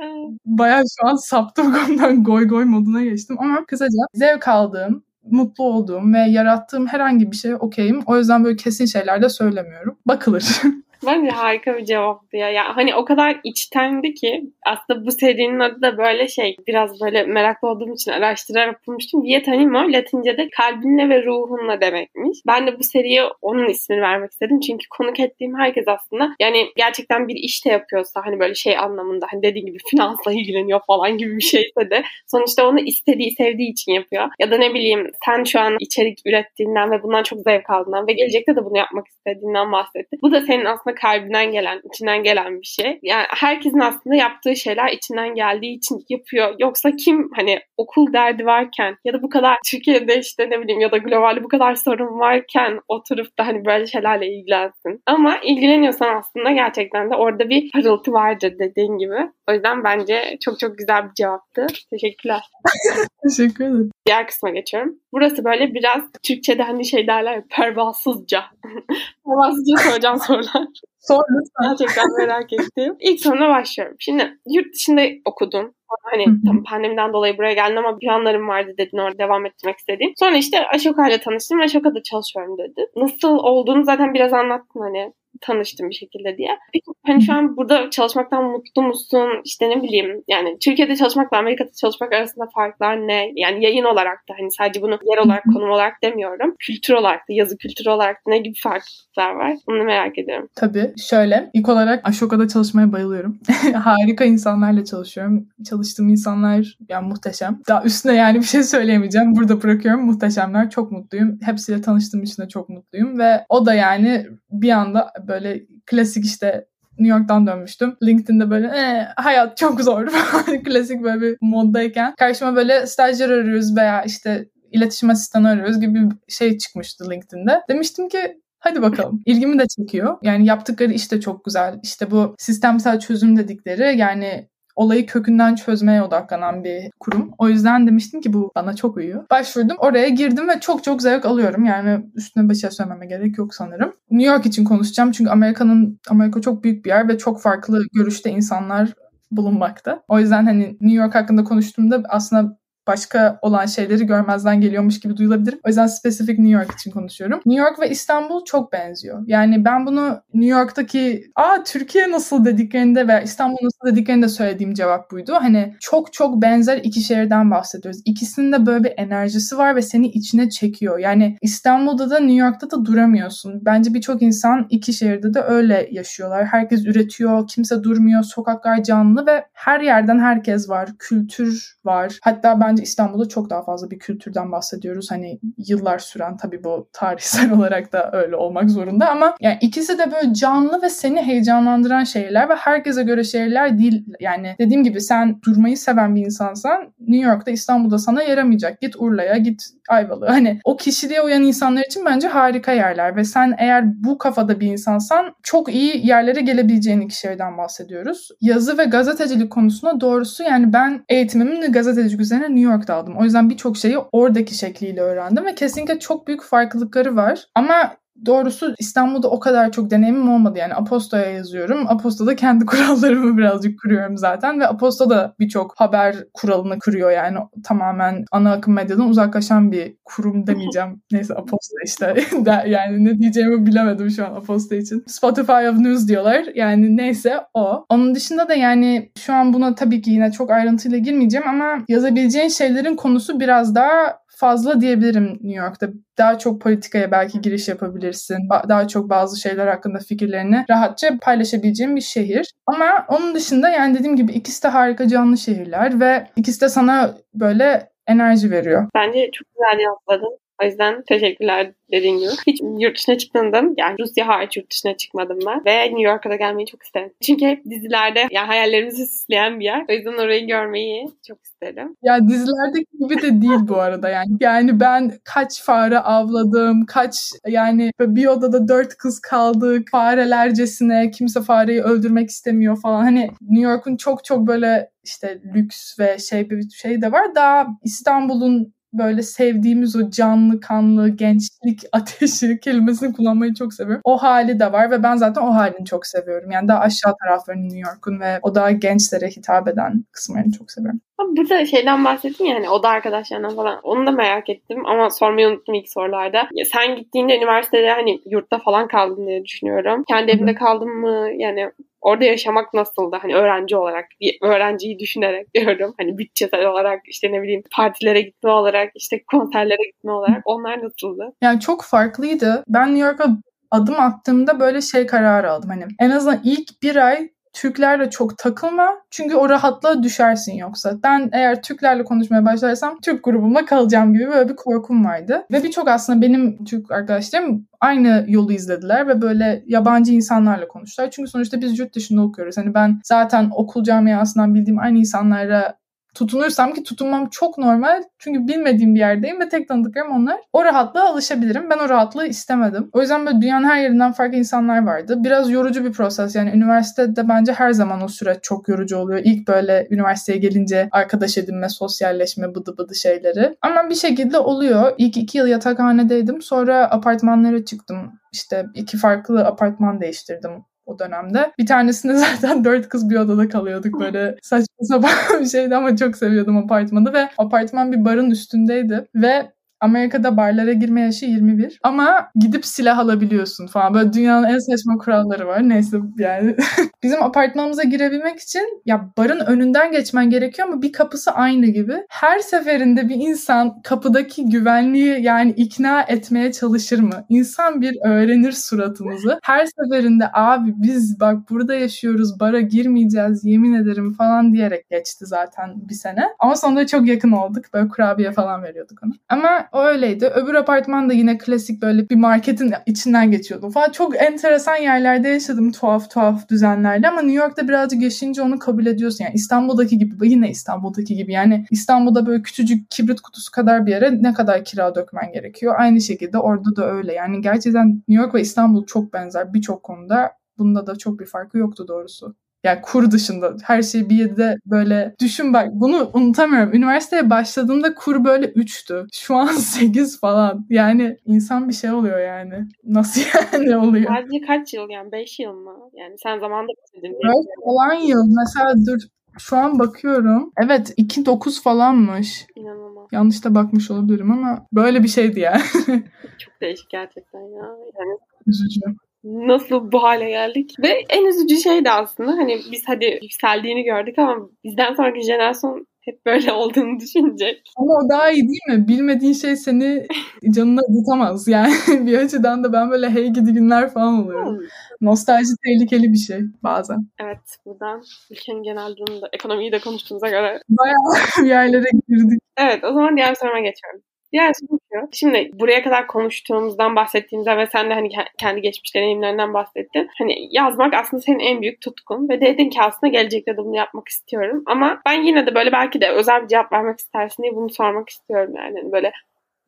bayağı şu an saptım konudan goy goy moduna geçtim ama kısaca zevk aldığım mutlu olduğum ve yarattığım herhangi bir şey okeyim. O yüzden böyle kesin şeyler de söylemiyorum. Bakılır. Bence harika bir cevaptı ya. ya. Hani o kadar içtendi ki aslında bu serinin adı da böyle şey biraz böyle meraklı olduğum için araştırarak bulmuştum. Viet Animo Latince'de kalbinle ve ruhunla demekmiş. Ben de bu seriye onun ismini vermek istedim. Çünkü konuk ettiğim herkes aslında yani gerçekten bir işte yapıyorsa hani böyle şey anlamında hani dediğim gibi finansla ilgileniyor falan gibi bir şeyse de sonuçta onu istediği, sevdiği için yapıyor. Ya da ne bileyim sen şu an içerik ürettiğinden ve bundan çok zevk aldığından ve gelecekte de bunu yapmak istediğinden bahsetti. Bu da senin aslında aslında kalbinden gelen, içinden gelen bir şey. Yani herkesin aslında yaptığı şeyler içinden geldiği için yapıyor. Yoksa kim hani okul derdi varken ya da bu kadar Türkiye'de işte ne bileyim ya da globalde bu kadar sorun varken oturup da hani böyle şeylerle ilgilensin. Ama ilgileniyorsan aslında gerçekten de orada bir parıltı vardır dediğin gibi. O yüzden bence çok çok güzel bir cevaptı. Teşekkürler. Teşekkür ederim. Diğer kısma geçiyorum. Burası böyle biraz Türkçe'de hani şey derler pervasızca. pervasızca soracağım sorular. Sor lütfen. Gerçekten merak ettim. İlk soruna başlıyorum. Şimdi yurt dışında okudun. Hani tam pandemiden dolayı buraya geldim ama planlarım vardı dedin orada devam ettirmek istediğim. Sonra işte Ashoka ile tanıştım ve Ashoka'da çalışıyorum dedi. Nasıl olduğunu zaten biraz anlattın hani tanıştım bir şekilde diye. Hani şu an burada çalışmaktan mutlu musun? İşte ne bileyim yani Türkiye'de çalışmakla Amerika'da çalışmak arasında farklar ne? Yani yayın olarak da hani sadece bunu yer olarak konum olarak demiyorum. Kültür olarak da yazı kültürü olarak da ne gibi farklılıklar var? Bunu merak ediyorum. Tabii şöyle ilk olarak Ashoka'da çalışmaya bayılıyorum. Harika insanlarla çalışıyorum. Çalıştığım insanlar yani muhteşem. Daha üstüne yani bir şey söyleyemeyeceğim. Burada bırakıyorum. Muhteşemler. Çok mutluyum. Hepsiyle tanıştığım için de çok mutluyum ve o da yani bir anda böyle klasik işte New York'tan dönmüştüm. LinkedIn'de böyle e, hayat çok zor klasik böyle bir moddayken karşıma böyle stajyer arıyoruz veya işte iletişim asistanı arıyoruz gibi bir şey çıkmıştı LinkedIn'de. Demiştim ki Hadi bakalım. İlgimi de çekiyor. Yani yaptıkları iş de çok güzel. İşte bu sistemsel çözüm dedikleri yani olayı kökünden çözmeye odaklanan bir kurum. O yüzden demiştim ki bu bana çok uyuyor. Başvurdum. Oraya girdim ve çok çok zevk alıyorum. Yani üstüne bir şey söylememe gerek yok sanırım. New York için konuşacağım çünkü Amerika'nın Amerika çok büyük bir yer ve çok farklı görüşte insanlar bulunmakta. O yüzden hani New York hakkında konuştuğumda aslında başka olan şeyleri görmezden geliyormuş gibi duyulabilir. O yüzden spesifik New York için konuşuyorum. New York ve İstanbul çok benziyor. Yani ben bunu New York'taki aa Türkiye nasıl dediklerinde veya İstanbul nasıl dediklerinde söylediğim cevap buydu. Hani çok çok benzer iki şehirden bahsediyoruz. İkisinin de böyle bir enerjisi var ve seni içine çekiyor. Yani İstanbul'da da New York'ta da duramıyorsun. Bence birçok insan iki şehirde de öyle yaşıyorlar. Herkes üretiyor, kimse durmuyor, sokaklar canlı ve her yerden herkes var. Kültür var. Hatta bence bence İstanbul'da çok daha fazla bir kültürden bahsediyoruz. Hani yıllar süren tabii bu tarihsel olarak da öyle olmak zorunda ama yani ikisi de böyle canlı ve seni heyecanlandıran şeyler ve herkese göre şeyler değil. Yani dediğim gibi sen durmayı seven bir insansan New York'ta İstanbul'da sana yaramayacak. Git Urla'ya git Ayvalık'a. Hani o kişiliğe uyan insanlar için bence harika yerler ve sen eğer bu kafada bir insansan çok iyi yerlere gelebileceğin iki şeyden bahsediyoruz. Yazı ve gazetecilik konusunda doğrusu yani ben eğitimimi gazetecilik üzerine New York'ta aldım. O yüzden birçok şeyi oradaki şekliyle öğrendim ve kesinlikle çok büyük farklılıkları var. Ama Doğrusu İstanbul'da o kadar çok deneyimim olmadı. Yani Aposto'ya yazıyorum. Aposto'da kendi kurallarımı birazcık kuruyorum zaten. Ve Aposto da birçok haber kuralını kuruyor. Yani tamamen ana akım medyadan uzaklaşan bir kurum demeyeceğim. Neyse Aposto işte. yani ne diyeceğimi bilemedim şu an Aposto için. Spotify of News diyorlar. Yani neyse o. Onun dışında da yani şu an buna tabii ki yine çok ayrıntıyla girmeyeceğim ama yazabileceğin şeylerin konusu biraz daha fazla diyebilirim New York'ta. Daha çok politikaya belki giriş yapabilirsin. Daha çok bazı şeyler hakkında fikirlerini rahatça paylaşabileceğin bir şehir. Ama onun dışında yani dediğim gibi ikisi de harika canlı şehirler ve ikisi de sana böyle enerji veriyor. Bence çok güzel yapladın. O yüzden teşekkürler dediğin gibi. Hiç yurt dışına çıkmadım. Yani Rusya hariç yurt dışına çıkmadım ben. Ve New York'a da gelmeyi çok isterim. Çünkü hep dizilerde yani hayallerimizi süsleyen bir yer. O yüzden orayı görmeyi çok isterim. Ya dizilerdeki gibi de değil bu arada yani. Yani ben kaç fare avladım, kaç yani bir odada dört kız kaldık, farelercesine kimse fareyi öldürmek istemiyor falan. Hani New York'un çok çok böyle işte lüks ve şey bir şey de var. Daha İstanbul'un böyle sevdiğimiz o canlı kanlı gençlik ateşi kelimesini kullanmayı çok seviyorum. O hali de var ve ben zaten o halini çok seviyorum. Yani daha aşağı taraflarını New York'un ve o daha gençlere hitap eden kısımlarını çok seviyorum. Burada şeyden bahsettin ya hani oda arkadaşlarından falan. Onu da merak ettim ama sormayı unuttum ilk sorularda. Ya sen gittiğinde üniversitede hani yurtta falan kaldın diye düşünüyorum. Kendi evinde kaldın mı? Yani orada yaşamak nasıldı? Hani öğrenci olarak, bir öğrenciyi düşünerek diyorum. Hani bütçesel olarak işte ne bileyim partilere gitme olarak, işte konserlere gitme olarak onlar nasıldı? Yani çok farklıydı. Ben New York'a adım attığımda böyle şey kararı aldım. Hani en azından ilk bir ay Türklerle çok takılma. Çünkü o rahatlığa düşersin yoksa. Ben eğer Türklerle konuşmaya başlarsam Türk grubumla kalacağım gibi böyle bir korkum vardı. Ve birçok aslında benim Türk arkadaşlarım aynı yolu izlediler ve böyle yabancı insanlarla konuştular. Çünkü sonuçta biz yurt dışında okuyoruz. Hani ben zaten okul camiasından bildiğim aynı insanlara tutunursam ki tutunmam çok normal. Çünkü bilmediğim bir yerdeyim ve tek tanıdıklarım onlar. O rahatlığa alışabilirim. Ben o rahatlığı istemedim. O yüzden böyle dünyanın her yerinden farklı insanlar vardı. Biraz yorucu bir proses. Yani üniversitede bence her zaman o süreç çok yorucu oluyor. İlk böyle üniversiteye gelince arkadaş edinme, sosyalleşme, bıdı bıdı şeyleri. Ama bir şekilde oluyor. İlk iki yıl yatakhanedeydim. Sonra apartmanlara çıktım. İşte iki farklı apartman değiştirdim o dönemde. Bir tanesinde zaten dört kız bir odada kalıyorduk böyle saçma sapan bir şeydi ama çok seviyordum apartmanı ve apartman bir barın üstündeydi ve Amerika'da barlara girme yaşı 21 ama gidip silah alabiliyorsun falan. Böyle dünyanın en saçma kuralları var. Neyse yani. Bizim apartmanımıza girebilmek için ya barın önünden geçmen gerekiyor ama bir kapısı aynı gibi. Her seferinde bir insan kapıdaki güvenliği yani ikna etmeye çalışır mı? İnsan bir öğrenir suratımızı. Her seferinde abi biz bak burada yaşıyoruz bara girmeyeceğiz yemin ederim falan diyerek geçti zaten bir sene. Ama sonunda çok yakın olduk. Böyle kurabiye falan veriyorduk ona. Ama o öyleydi. Öbür apartman da yine klasik böyle bir marketin içinden geçiyordum falan. Çok enteresan yerlerde yaşadım tuhaf tuhaf düzenlerde ama New York'ta birazcık yaşayınca onu kabul ediyorsun. Yani İstanbul'daki gibi yine İstanbul'daki gibi yani İstanbul'da böyle küçücük kibrit kutusu kadar bir yere ne kadar kira dökmen gerekiyor. Aynı şekilde orada da öyle. Yani gerçekten New York ve İstanbul çok benzer birçok konuda. Bunda da çok bir farkı yoktu doğrusu. Yani kur dışında her şey bir yerde böyle düşün bak bunu unutamıyorum. Üniversiteye başladığımda kur böyle 3'tü. Şu an 8 falan. Yani insan bir şey oluyor yani. Nasıl yani oluyor? Sadece kaç yıl yani 5 yıl mı? Yani sen zamanında bitirdin. 5 falan yıl. Mesela dur şu an bakıyorum. Evet 2.9 falanmış. İnanılmaz. Yanlış da bakmış olabilirim ama böyle bir şeydi yani. Çok değişik gerçekten ya. Yani Üzücü nasıl bu hale geldik? Ve en üzücü şey de aslında hani biz hadi yükseldiğini gördük ama bizden sonraki jenerasyon hep böyle olduğunu düşünecek. Ama o daha iyi değil mi? Bilmediğin şey seni canına acıtamaz. Yani bir açıdan da ben böyle hey gidi günler falan oluyorum. Hmm. Nostalji tehlikeli bir şey bazen. Evet buradan ülkenin genel durumunda ekonomiyi de konuştuğumuza göre. Bayağı bir yerlere girdik. Evet o zaman diğer soruma geçiyorum. Diğer soru şu. Şimdi buraya kadar konuştuğumuzdan bahsettiğimizde ve sen de hani kendi geçmiş deneyimlerinden bahsettin. Hani yazmak aslında senin en büyük tutkun ve dedin ki aslında gelecekte de bunu yapmak istiyorum. Ama ben yine de böyle belki de özel bir cevap vermek istersin diye bunu sormak istiyorum yani. Hani böyle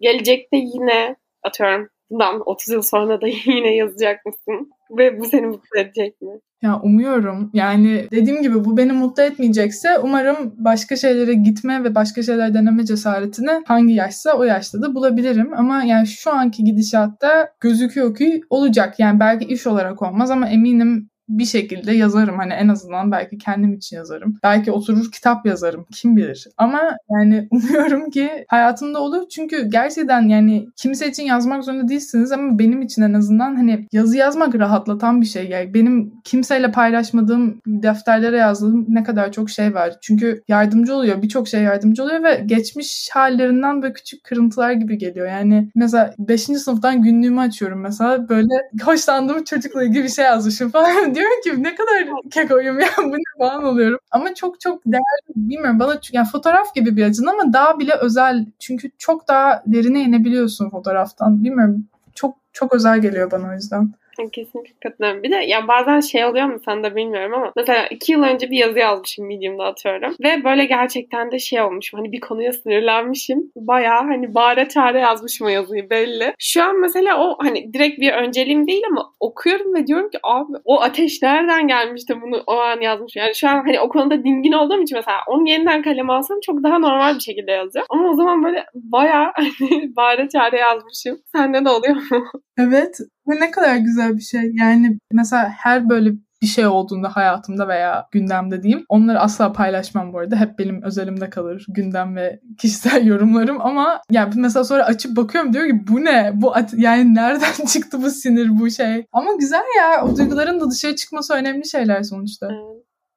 gelecekte yine atıyorum bundan 30 yıl sonra da yine yazacak mısın? Ve bu seni mutlu edecek mi? Ya umuyorum. Yani dediğim gibi bu beni mutlu etmeyecekse umarım başka şeylere gitme ve başka şeyler deneme cesaretini hangi yaşsa o yaşta da bulabilirim. Ama yani şu anki gidişatta gözüküyor ki olacak. Yani belki iş olarak olmaz ama eminim bir şekilde yazarım. Hani en azından belki kendim için yazarım. Belki oturur kitap yazarım. Kim bilir. Ama yani umuyorum ki hayatımda olur. Çünkü gerçekten yani kimse için yazmak zorunda değilsiniz ama benim için en azından hani yazı yazmak rahatlatan bir şey. Yani benim kimseyle paylaşmadığım defterlere yazdığım ne kadar çok şey var. Çünkü yardımcı oluyor. Birçok şey yardımcı oluyor ve geçmiş hallerinden böyle küçük kırıntılar gibi geliyor. Yani mesela 5. sınıftan günlüğümü açıyorum mesela. Böyle hoşlandığım çocukla ilgili bir şey yazmışım falan. Diyorum ki ne kadar kekoyum ya bu ne falan oluyorum. Ama çok çok değerli bilmiyorum bana yani fotoğraf gibi bir acın ama daha bile özel. Çünkü çok daha derine inebiliyorsun fotoğraftan. Bilmiyorum çok çok özel geliyor bana o yüzden. Kesinlikle katılıyorum. Bir de ya bazen şey oluyor mu sen de bilmiyorum ama mesela iki yıl önce bir yazı yazmışım Medium'da atıyorum. Ve böyle gerçekten de şey olmuşum. Hani bir konuya sinirlenmişim. Bayağı hani bağıra çare yazmışım o yazıyı belli. Şu an mesela o hani direkt bir önceliğim değil ama okuyorum ve diyorum ki abi o ateş nereden gelmişti bunu o an yazmış. Yani şu an hani o konuda dingin olduğum için mesela onu yeniden kaleme alsam çok daha normal bir şekilde yazacağım. Ama o zaman böyle bayağı hani bağıra çare yazmışım. Sende de oluyor mu? Evet. Ve ne kadar güzel bir şey. Yani mesela her böyle bir şey olduğunda hayatımda veya gündemde diyeyim. Onları asla paylaşmam bu arada. Hep benim özelimde kalır gündem ve kişisel yorumlarım ama yani mesela sonra açıp bakıyorum diyor ki bu ne? Bu yani nereden çıktı bu sinir bu şey? Ama güzel ya o duyguların da dışarı çıkması önemli şeyler sonuçta.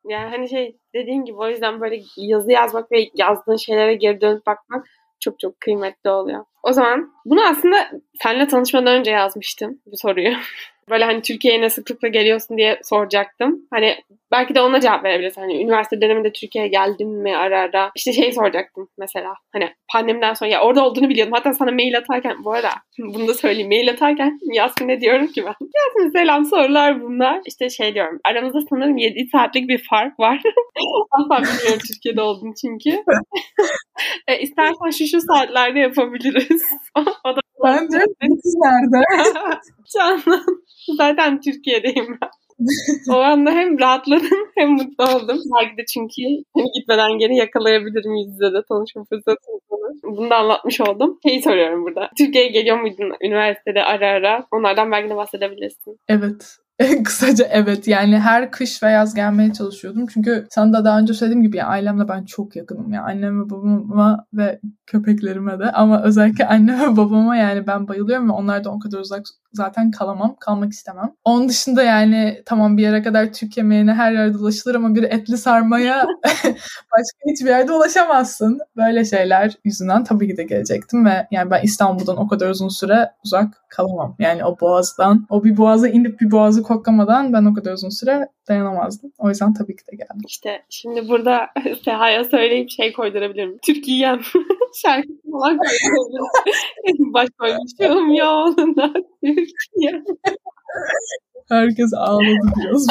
Yani hani şey dediğin gibi o yüzden böyle yazı yazmak ve yazdığın şeylere geri dönüp bakmak çok çok kıymetli oluyor. O zaman bunu aslında seninle tanışmadan önce yazmıştım bu soruyu. Böyle hani Türkiye'ye ne sıklıkla geliyorsun diye soracaktım. Hani belki de ona cevap verebilirsin. Hani üniversite döneminde Türkiye'ye geldim mi ara ara. İşte şey soracaktım mesela. Hani pandemiden sonra ya orada olduğunu biliyordum. Hatta sana mail atarken bu arada bunu da söyleyeyim. Mail atarken Yasmin'e diyorum ki ben. Yasmin selam sorular bunlar. İşte şey diyorum. Aramızda sanırım 7 saatlik bir fark var. Asla bilmiyorum Türkiye'de olduğunu çünkü. e, istersen şu şu saatlerde yapabiliriz. o da ben de kız nerede? Canan. Zaten Türkiye'deyim ben. o anda hem rahatladım hem mutlu oldum. Belki de çünkü hani gitmeden geri yakalayabilirim yüzde de tanışma fırsatı Bunu da anlatmış oldum. Şeyi soruyorum burada. Türkiye'ye geliyor muydun üniversitede ara ara? Onlardan belki de bahsedebilirsin. Evet. Kısaca evet yani her kış ve yaz gelmeye çalışıyordum. Çünkü sen de daha önce söylediğim gibi ya, ailemle ben çok yakınım ya. Anneme babama ve köpeklerime de ama özellikle anne ve babama yani ben bayılıyorum ve onlardan o kadar uzak zaten kalamam. Kalmak istemem. Onun dışında yani tamam bir yere kadar Türk yemeğine her yerde ulaşılır ama bir etli sarmaya başka hiçbir yerde ulaşamazsın. Böyle şeyler yüzünden tabii ki de gelecektim ve yani ben İstanbul'dan o kadar uzun süre uzak kalamam. Yani o boğazdan, o bir boğaza inip bir boğazı koklamadan ben o kadar uzun süre dayanamazdım. O yüzden tabii ki de geldim. İşte şimdi burada Seha'ya söyleyip şey koydurabilirim. Türkiye'm şarkısı falan koydurabilirim. Baş koymuşum yolunda. Herkes ağladı biraz.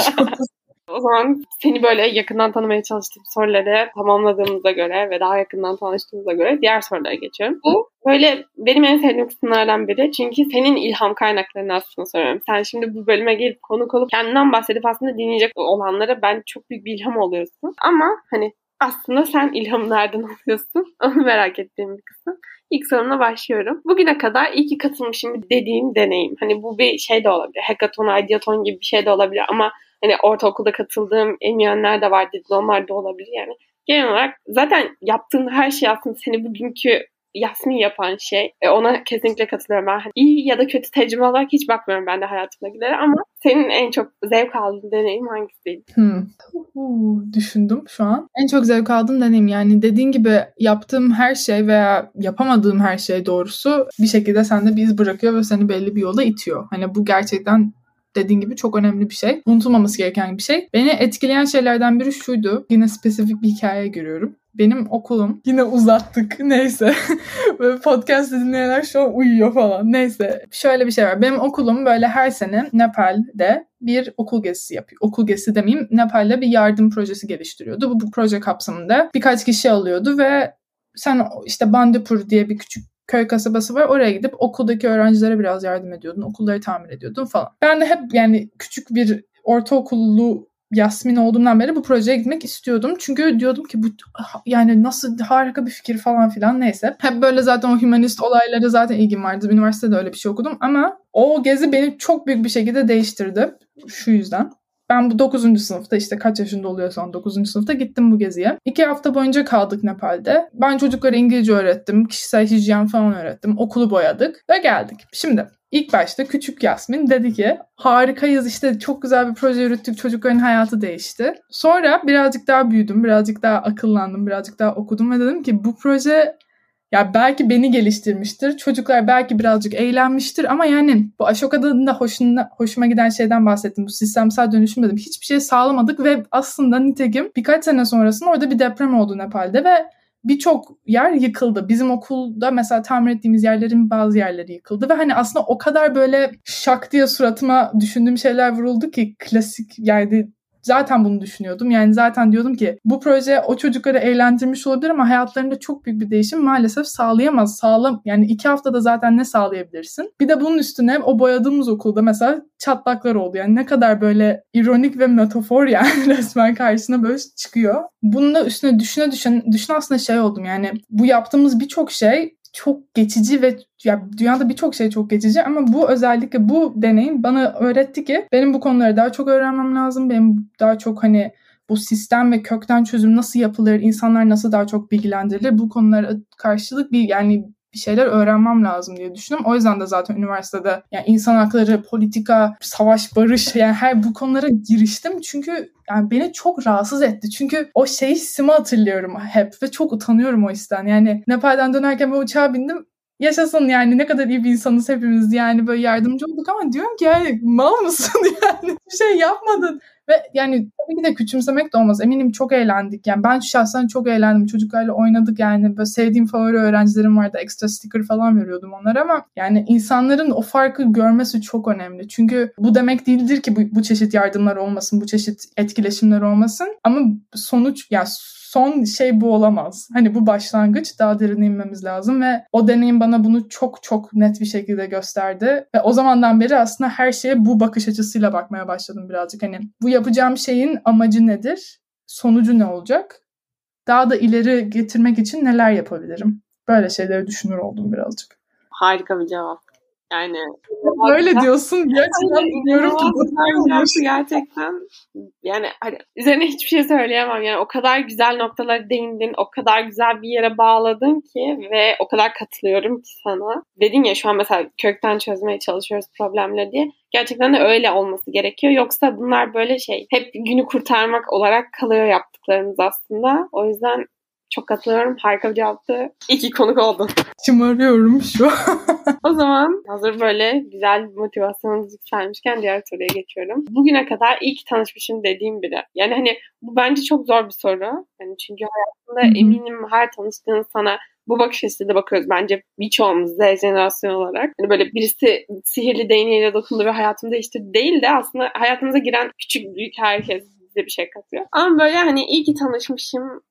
O zaman seni böyle yakından tanımaya çalıştığım soruları tamamladığımıza göre ve daha yakından tanıştığımıza göre diğer sorulara geçiyorum. Bu böyle benim en sevdiğim kısımlardan biri. Çünkü senin ilham kaynaklarını aslında soruyorum. Sen şimdi bu bölüme gelip konu olup kendinden bahsedip aslında dinleyecek olanlara ben çok büyük bir ilham oluyorsun. Ama hani aslında sen ilhamı nereden alıyorsun? Onu merak ettiğim bir kısım. İlk sorumla başlıyorum. Bugüne kadar iyi ki katılmışım dediğim deneyim. Hani bu bir şey de olabilir. Hackathon, ideaton gibi bir şey de olabilir ama hani ortaokulda katıldığım emiyenler de var dedin onlar da olabilir yani. Genel olarak zaten yaptığın her şey aslında seni bugünkü Yasmin yapan şey. E, ona kesinlikle katılıyorum ben. Hani iyi ya da kötü tecrübe olarak hiç bakmıyorum ben de hayatımdakilere ama senin en çok zevk aldığın deneyim hangisiydi? Hmm. Uu, düşündüm şu an. En çok zevk aldığım deneyim yani dediğin gibi yaptığım her şey veya yapamadığım her şey doğrusu bir şekilde sende bir iz bırakıyor ve seni belli bir yola itiyor. Hani bu gerçekten dediğin gibi çok önemli bir şey. Unutulmaması gereken bir şey. Beni etkileyen şeylerden biri şuydu. Yine spesifik bir hikaye görüyorum. Benim okulum yine uzattık neyse. böyle podcast dinleyenler şu an uyuyor falan. Neyse şöyle bir şey var. Benim okulum böyle her sene Nepal'de bir okul gezisi yapıyor. Okul gezisi demeyeyim Nepal'de bir yardım projesi geliştiriyordu. Bu, bu proje kapsamında birkaç kişi alıyordu ve sen işte Bandipur diye bir küçük köy kasabası var. Oraya gidip okuldaki öğrencilere biraz yardım ediyordun. Okulları tamir ediyordun falan. Ben de hep yani küçük bir ortaokullu Yasmin olduğumdan beri bu projeye gitmek istiyordum. Çünkü diyordum ki bu yani nasıl harika bir fikir falan filan neyse. Hep böyle zaten o humanist olaylara zaten ilgim vardı. Üniversitede öyle bir şey okudum ama o gezi beni çok büyük bir şekilde değiştirdi. Şu yüzden. Ben bu 9. sınıfta işte kaç yaşında oluyorsan 9. sınıfta gittim bu geziye. 2 hafta boyunca kaldık Nepal'de. Ben çocuklara İngilizce öğrettim. Kişisel hijyen falan öğrettim. Okulu boyadık ve geldik. Şimdi İlk başta küçük Yasmin dedi ki harikayız işte çok güzel bir proje yürüttük çocukların hayatı değişti. Sonra birazcık daha büyüdüm, birazcık daha akıllandım, birazcık daha okudum ve dedim ki bu proje ya belki beni geliştirmiştir. Çocuklar belki birazcık eğlenmiştir ama yani bu Ashoka'da da hoşuna, hoşuma giden şeyden bahsettim. Bu sistemsel dönüşüm dedim. Hiçbir şey sağlamadık ve aslında nitekim birkaç sene sonrasında orada bir deprem oldu Nepal'de ve birçok yer yıkıldı. Bizim okulda mesela tamir ettiğimiz yerlerin bazı yerleri yıkıldı ve hani aslında o kadar böyle şak diye suratıma düşündüğüm şeyler vuruldu ki klasik yani zaten bunu düşünüyordum. Yani zaten diyordum ki bu proje o çocukları eğlendirmiş olabilir ama hayatlarında çok büyük bir değişim maalesef sağlayamaz. Sağlam yani iki haftada zaten ne sağlayabilirsin? Bir de bunun üstüne o boyadığımız okulda mesela çatlaklar oldu. Yani ne kadar böyle ironik ve metafor yani resmen karşısına böyle çıkıyor. Bunun da üstüne düşüne düşen, düşün aslında şey oldum yani bu yaptığımız birçok şey çok geçici ve ya dünyada birçok şey çok geçici ama bu özellikle bu deneyim bana öğretti ki benim bu konuları daha çok öğrenmem lazım. Benim daha çok hani bu sistem ve kökten çözüm nasıl yapılır, insanlar nasıl daha çok bilgilendirilir bu konulara karşılık bir yani bir şeyler öğrenmem lazım diye düşündüm. O yüzden de zaten üniversitede yani insan hakları, politika, savaş, barış yani her bu konulara giriştim. Çünkü yani beni çok rahatsız etti. Çünkü o şey hissimi hatırlıyorum hep ve çok utanıyorum o histen. Yani Nepal'den dönerken ben uçağa bindim yaşasın yani ne kadar iyi bir insanız hepimiz yani böyle yardımcı olduk ama diyorum ki yani mal mısın yani bir şey yapmadın. Ve yani tabii ki de küçümsemek de olmaz. Eminim çok eğlendik. Yani ben şahsen çok eğlendim. Çocuklarla oynadık yani. Böyle sevdiğim favori öğrencilerim vardı. Ekstra sticker falan veriyordum onlara ama yani insanların o farkı görmesi çok önemli. Çünkü bu demek değildir ki bu, bu çeşit yardımlar olmasın, bu çeşit etkileşimler olmasın. Ama sonuç ya yani son şey bu olamaz. Hani bu başlangıç daha derine inmemiz lazım ve o deneyim bana bunu çok çok net bir şekilde gösterdi. Ve o zamandan beri aslında her şeye bu bakış açısıyla bakmaya başladım birazcık. Hani bu yapacağım şeyin amacı nedir? Sonucu ne olacak? Daha da ileri getirmek için neler yapabilirim? Böyle şeyleri düşünür oldum birazcık. Harika bir cevap. Yani böyle diyorsun gerçekten biliyorum ki bu gerçekten. Yani hani üzerine hiçbir şey söyleyemem. Yani o kadar güzel noktalara değindin o kadar güzel bir yere bağladın ki ve o kadar katılıyorum ki sana. Dedin ya şu an mesela kökten çözmeye çalışıyoruz problemleri diye. Gerçekten de öyle olması gerekiyor. Yoksa bunlar böyle şey hep günü kurtarmak olarak kalıyor yaptıklarımız aslında. O yüzden çok katılıyorum. Harika bir cevaptı. İyi konuk oldun. Şımarıyorum şu O zaman hazır böyle güzel bir motivasyonunuz yükselmişken diğer soruya geçiyorum. Bugüne kadar ilk tanışmışım dediğim biri. Yani hani bu bence çok zor bir soru. Yani çünkü hayatında eminim her tanıştığın sana bu bakış açısıyla bakıyoruz bence birçoğumuz Z jenerasyon olarak. Hani böyle birisi sihirli değneğiyle dokundu ve hayatımı değiştirdi değil de aslında hayatımıza giren küçük büyük herkes bize bir şey katıyor. Ama böyle hani iyi ki tanışmışım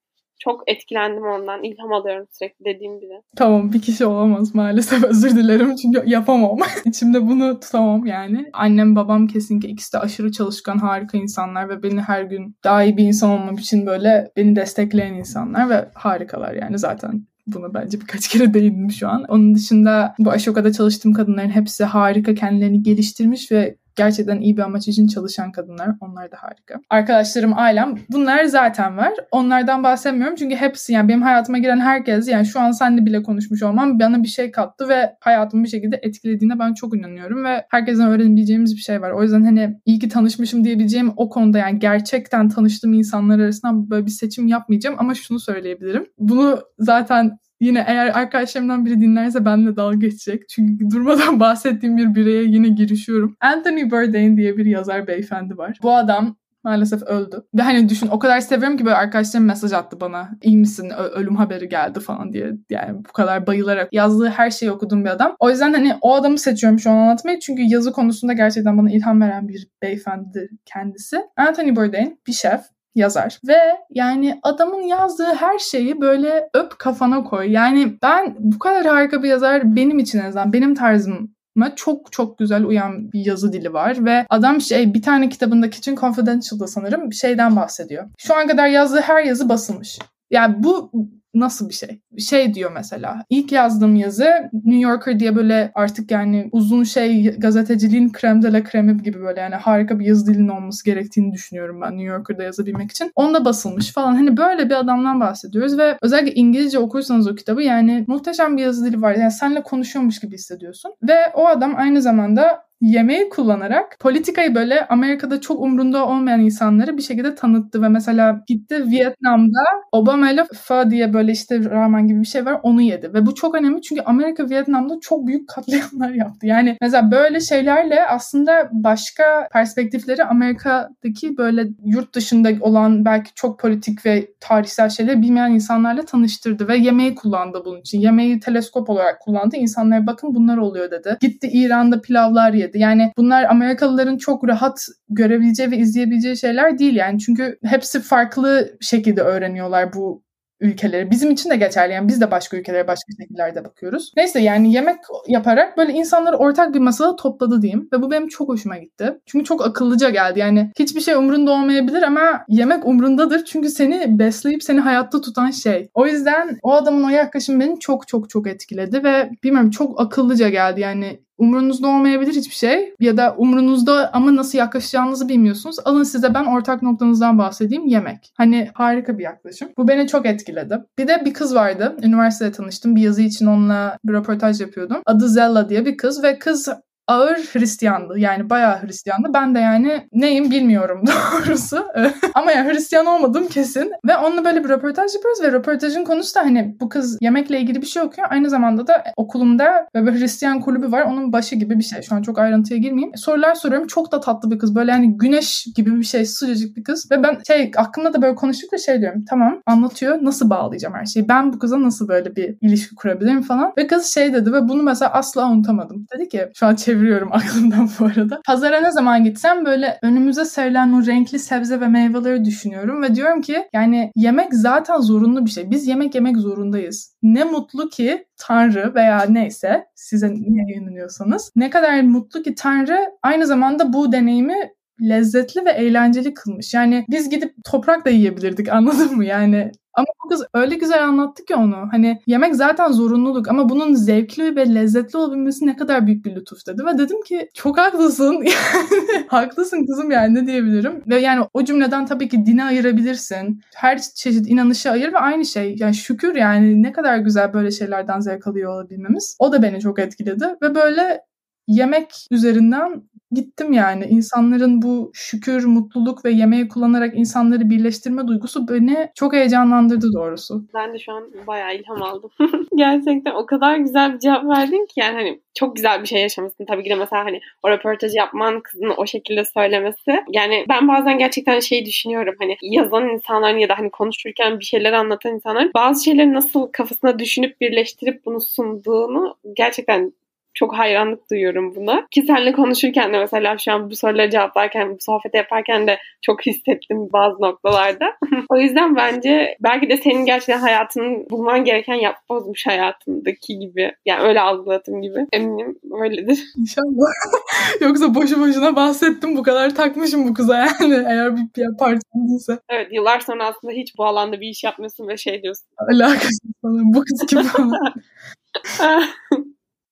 çok etkilendim ondan. İlham alıyorum sürekli dediğim gibi. Tamam bir kişi olamaz maalesef özür dilerim çünkü yapamam. İçimde bunu tutamam yani. Annem babam kesinlikle ikisi de aşırı çalışkan harika insanlar ve beni her gün daha iyi bir insan olmam için böyle beni destekleyen insanlar ve harikalar yani zaten bunu bence birkaç kere değindim şu an. Onun dışında bu Ashoka'da çalıştığım kadınların hepsi harika kendilerini geliştirmiş ve gerçekten iyi bir amaç için çalışan kadınlar. Onlar da harika. Arkadaşlarım, ailem bunlar zaten var. Onlardan bahsetmiyorum çünkü hepsi yani benim hayatıma giren herkes yani şu an seninle bile konuşmuş olmam bana bir şey kattı ve hayatımı bir şekilde etkilediğine ben çok inanıyorum ve herkesten öğrenebileceğimiz bir şey var. O yüzden hani iyi ki tanışmışım diyebileceğim o konuda yani gerçekten tanıştığım insanlar arasında böyle bir seçim yapmayacağım ama şunu söyleyebilirim. Bunu zaten Yine eğer arkadaşlarımdan biri dinlerse benimle dalga geçecek. Çünkü durmadan bahsettiğim bir bireye yine girişiyorum. Anthony Bourdain diye bir yazar beyefendi var. Bu adam maalesef öldü. Ve hani düşün o kadar seviyorum ki böyle arkadaşlarım mesaj attı bana. İyi misin? Ö- ölüm haberi geldi falan diye. Yani bu kadar bayılarak yazdığı her şeyi okuduğum bir adam. O yüzden hani o adamı seçiyorum şu an anlatmayı. Çünkü yazı konusunda gerçekten bana ilham veren bir beyefendi kendisi. Anthony Bourdain bir şef yazar. Ve yani adamın yazdığı her şeyi böyle öp kafana koy. Yani ben bu kadar harika bir yazar benim için en azından benim tarzım çok çok güzel uyan bir yazı dili var ve adam şey bir tane kitabında Kitchen Confidential'da sanırım bir şeyden bahsediyor. Şu an kadar yazdığı her yazı basılmış. Yani bu nasıl bir şey? Şey diyor mesela. İlk yazdığım yazı New Yorker diye böyle artık yani uzun şey gazeteciliğin krem de la kremi gibi böyle yani harika bir yazı dilinin olması gerektiğini düşünüyorum ben New Yorker'da yazabilmek için. Onda basılmış falan. Hani böyle bir adamdan bahsediyoruz ve özellikle İngilizce okursanız o kitabı yani muhteşem bir yazı dili var. Yani seninle konuşuyormuş gibi hissediyorsun. Ve o adam aynı zamanda yemeği kullanarak politikayı böyle Amerika'da çok umrunda olmayan insanları bir şekilde tanıttı ve mesela gitti Vietnam'da Obama ile pho diye böyle işte ramen gibi bir şey var onu yedi ve bu çok önemli çünkü Amerika Vietnam'da çok büyük katliamlar yaptı. Yani mesela böyle şeylerle aslında başka perspektifleri Amerika'daki böyle yurt dışında olan belki çok politik ve tarihsel şeyleri bilmeyen insanlarla tanıştırdı ve yemeği kullandı bunun için. Yemeği teleskop olarak kullandı. İnsanlara bakın bunlar oluyor dedi. Gitti İran'da pilavlar yedi söyledi. Yani bunlar Amerikalıların çok rahat görebileceği ve izleyebileceği şeyler değil yani. Çünkü hepsi farklı şekilde öğreniyorlar bu ülkeleri. Bizim için de geçerli. Yani biz de başka ülkelere başka şekillerde bakıyoruz. Neyse yani yemek yaparak böyle insanları ortak bir masada topladı diyeyim. Ve bu benim çok hoşuma gitti. Çünkü çok akıllıca geldi. Yani hiçbir şey umrunda olmayabilir ama yemek umrundadır. Çünkü seni besleyip seni hayatta tutan şey. O yüzden o adamın o yaklaşım beni çok çok çok etkiledi ve bilmiyorum çok akıllıca geldi. Yani Umrunuzda olmayabilir hiçbir şey ya da umrunuzda ama nasıl yaklaşacağınızı bilmiyorsunuz. Alın size ben ortak noktanızdan bahsedeyim yemek. Hani harika bir yaklaşım. Bu beni çok etkiledi. Bir de bir kız vardı. Üniversitede tanıştım. Bir yazı için onunla bir röportaj yapıyordum. Adı Zella diye bir kız ve kız ağır Hristiyandı. Yani bayağı Hristiyandı. Ben de yani neyim bilmiyorum doğrusu. Ama yani Hristiyan olmadım kesin. Ve onunla böyle bir röportaj yapıyoruz ve röportajın konusu da hani bu kız yemekle ilgili bir şey okuyor. Aynı zamanda da okulumda bir Hristiyan kulübü var. Onun başı gibi bir şey. Şu an çok ayrıntıya girmeyeyim. Sorular soruyorum. Çok da tatlı bir kız. Böyle yani güneş gibi bir şey. Sıcacık bir kız. Ve ben şey aklımda da böyle konuştukça şey diyorum. Tamam anlatıyor. Nasıl bağlayacağım her şeyi? Ben bu kıza nasıl böyle bir ilişki kurabilirim falan. Ve kız şey dedi ve bunu mesela asla unutamadım. Dedi ki şu an çevir çeviriyorum aklımdan bu arada. Pazara ne zaman gitsem böyle önümüze serilen o renkli sebze ve meyveleri düşünüyorum ve diyorum ki yani yemek zaten zorunlu bir şey. Biz yemek yemek zorundayız. Ne mutlu ki Tanrı veya neyse size ne inanıyorsanız ne kadar mutlu ki Tanrı aynı zamanda bu deneyimi lezzetli ve eğlenceli kılmış. Yani biz gidip toprak da yiyebilirdik anladın mı? Yani ama bu kız öyle güzel anlattı ki onu. Hani yemek zaten zorunluluk ama bunun zevkli ve lezzetli olabilmesi ne kadar büyük bir lütuf dedi. Ve dedim ki çok haklısın. haklısın kızım yani ne diyebilirim. Ve yani o cümleden tabii ki dine ayırabilirsin. Her çeşit inanışı ayır ve aynı şey. Yani şükür yani ne kadar güzel böyle şeylerden zevk alıyor olabilmemiz. O da beni çok etkiledi. Ve böyle yemek üzerinden gittim yani. İnsanların bu şükür, mutluluk ve yemeği kullanarak insanları birleştirme duygusu beni çok heyecanlandırdı doğrusu. Ben de şu an bayağı ilham aldım. Gerçekten o kadar güzel bir cevap verdin ki yani hani çok güzel bir şey yaşamışsın. Tabii ki de mesela hani o röportajı yapman, kızın o şekilde söylemesi. Yani ben bazen gerçekten şey düşünüyorum hani yazan insanların ya da hani konuşurken bir şeyler anlatan insanların bazı şeyleri nasıl kafasına düşünüp birleştirip bunu sunduğunu gerçekten çok hayranlık duyuyorum buna. Ki seninle konuşurken de mesela şu an bu soruları cevaplarken, bu sohbeti yaparken de çok hissettim bazı noktalarda. o yüzden bence belki de senin gerçekten hayatının bulman gereken yap bozmuş hayatındaki gibi. Yani öyle algıladım gibi. Eminim öyledir. İnşallah. Yoksa boşu boşuna bahsettim. Bu kadar takmışım bu kıza yani. Eğer bir PR partim değilse. Evet yıllar sonra aslında hiç bu alanda bir iş yapmıyorsun ve şey diyorsun. Alakası falan. Bu kız kim falan.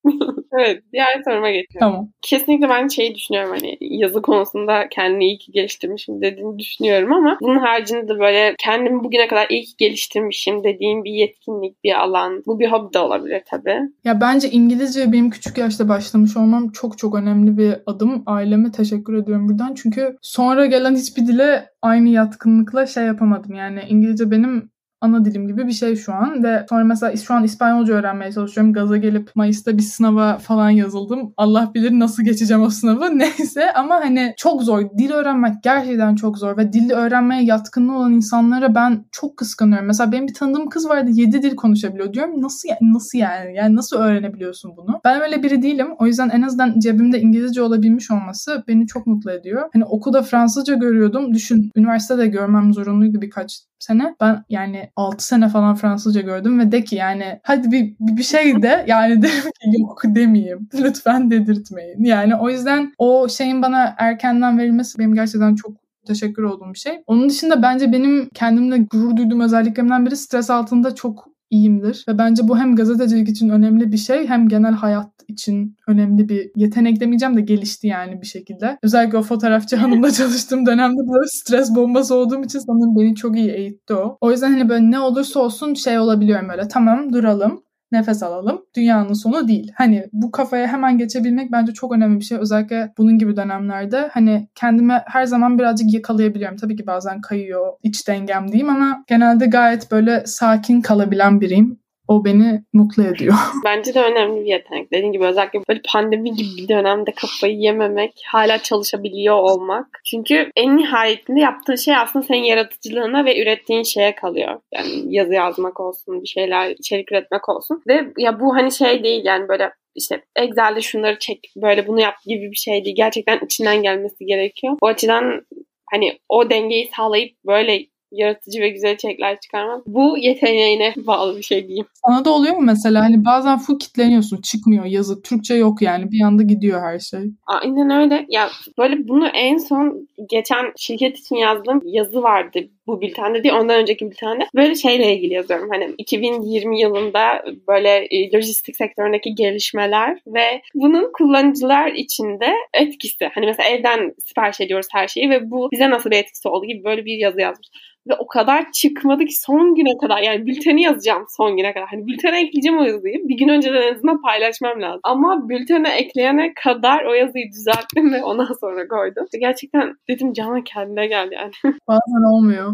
evet diğer soruma geçiyorum. Tamam. Kesinlikle ben şeyi düşünüyorum hani yazı konusunda kendini iyi ki geliştirmişim dediğini düşünüyorum ama bunun haricinde de böyle kendimi bugüne kadar iyi ki geliştirmişim dediğim bir yetkinlik, bir alan. Bu bir hobi de olabilir tabii. Ya bence İngilizce benim küçük yaşta başlamış olmam çok çok önemli bir adım. Aileme teşekkür ediyorum buradan. Çünkü sonra gelen hiçbir dile aynı yatkınlıkla şey yapamadım. Yani İngilizce benim ana dilim gibi bir şey şu an ve sonra mesela şu an İspanyolca öğrenmeye çalışıyorum. Gaza gelip Mayıs'ta bir sınava falan yazıldım. Allah bilir nasıl geçeceğim o sınavı. Neyse ama hani çok zor. Dil öğrenmek gerçekten çok zor ve dili öğrenmeye yatkınlığı olan insanlara ben çok kıskanıyorum. Mesela benim bir tanıdığım kız vardı 7 dil konuşabiliyor diyorum. Nasıl yani? Nasıl yani? Yani nasıl öğrenebiliyorsun bunu? Ben öyle biri değilim. O yüzden en azından cebimde İngilizce olabilmiş olması beni çok mutlu ediyor. Hani okulda Fransızca görüyordum. Düşün üniversitede görmem zorunluydu birkaç sene. Ben yani 6 sene falan Fransızca gördüm ve de ki yani hadi bir, bir şey de yani derim ki yok demeyeyim. Lütfen dedirtmeyin. Yani o yüzden o şeyin bana erkenden verilmesi benim gerçekten çok teşekkür olduğum bir şey. Onun dışında bence benim kendimle gurur duyduğum özelliklerimden biri stres altında çok iyiyimdir. Ve bence bu hem gazetecilik için önemli bir şey hem genel hayat için önemli bir yetenek demeyeceğim de gelişti yani bir şekilde. Özellikle o fotoğrafçı hanımla çalıştığım dönemde böyle stres bombası olduğum için sanırım beni çok iyi eğitti o. O yüzden hani böyle ne olursa olsun şey olabiliyorum böyle tamam duralım nefes alalım. Dünyanın sonu değil. Hani bu kafaya hemen geçebilmek bence çok önemli bir şey. Özellikle bunun gibi dönemlerde hani kendime her zaman birazcık yakalayabiliyorum. Tabii ki bazen kayıyor iç dengem diyeyim ama genelde gayet böyle sakin kalabilen biriyim. O beni mutlu ediyor. Bence de önemli bir yetenek. Dediğim gibi özellikle böyle pandemi gibi bir dönemde kafayı yememek, hala çalışabiliyor olmak. Çünkü en nihayetinde yaptığın şey aslında senin yaratıcılığına ve ürettiğin şeye kalıyor. Yani yazı yazmak olsun, bir şeyler içerik üretmek olsun. Ve ya bu hani şey değil yani böyle işte Excel'de şunları çek, böyle bunu yap gibi bir şey değil. Gerçekten içinden gelmesi gerekiyor. O açıdan hani o dengeyi sağlayıp böyle yaratıcı ve güzel içerikler çıkarmak bu yeteneğine bağlı bir şey diyeyim. Sana da oluyor mu mesela? Hani bazen full kitleniyorsun çıkmıyor yazı Türkçe yok yani. Bir anda gidiyor her şey. Aynen öyle. Ya böyle bunu en son geçen şirket için yazdığım yazı vardı bu bültende değil ondan önceki bültende böyle şeyle ilgili yazıyorum. Hani 2020 yılında böyle e, lojistik sektöründeki gelişmeler ve bunun kullanıcılar içinde etkisi. Hani mesela evden sipariş ediyoruz her şeyi ve bu bize nasıl bir etkisi oldu gibi böyle bir yazı yazmış. Ve o kadar çıkmadı ki son güne kadar yani bülteni yazacağım son güne kadar. Hani bültene ekleyeceğim o yazıyı. Bir gün önceden en azından paylaşmam lazım. Ama bültene ekleyene kadar o yazıyı düzelttim ve ondan sonra koydum. Gerçekten dedim cana kendine gel yani. Bazen olmuyor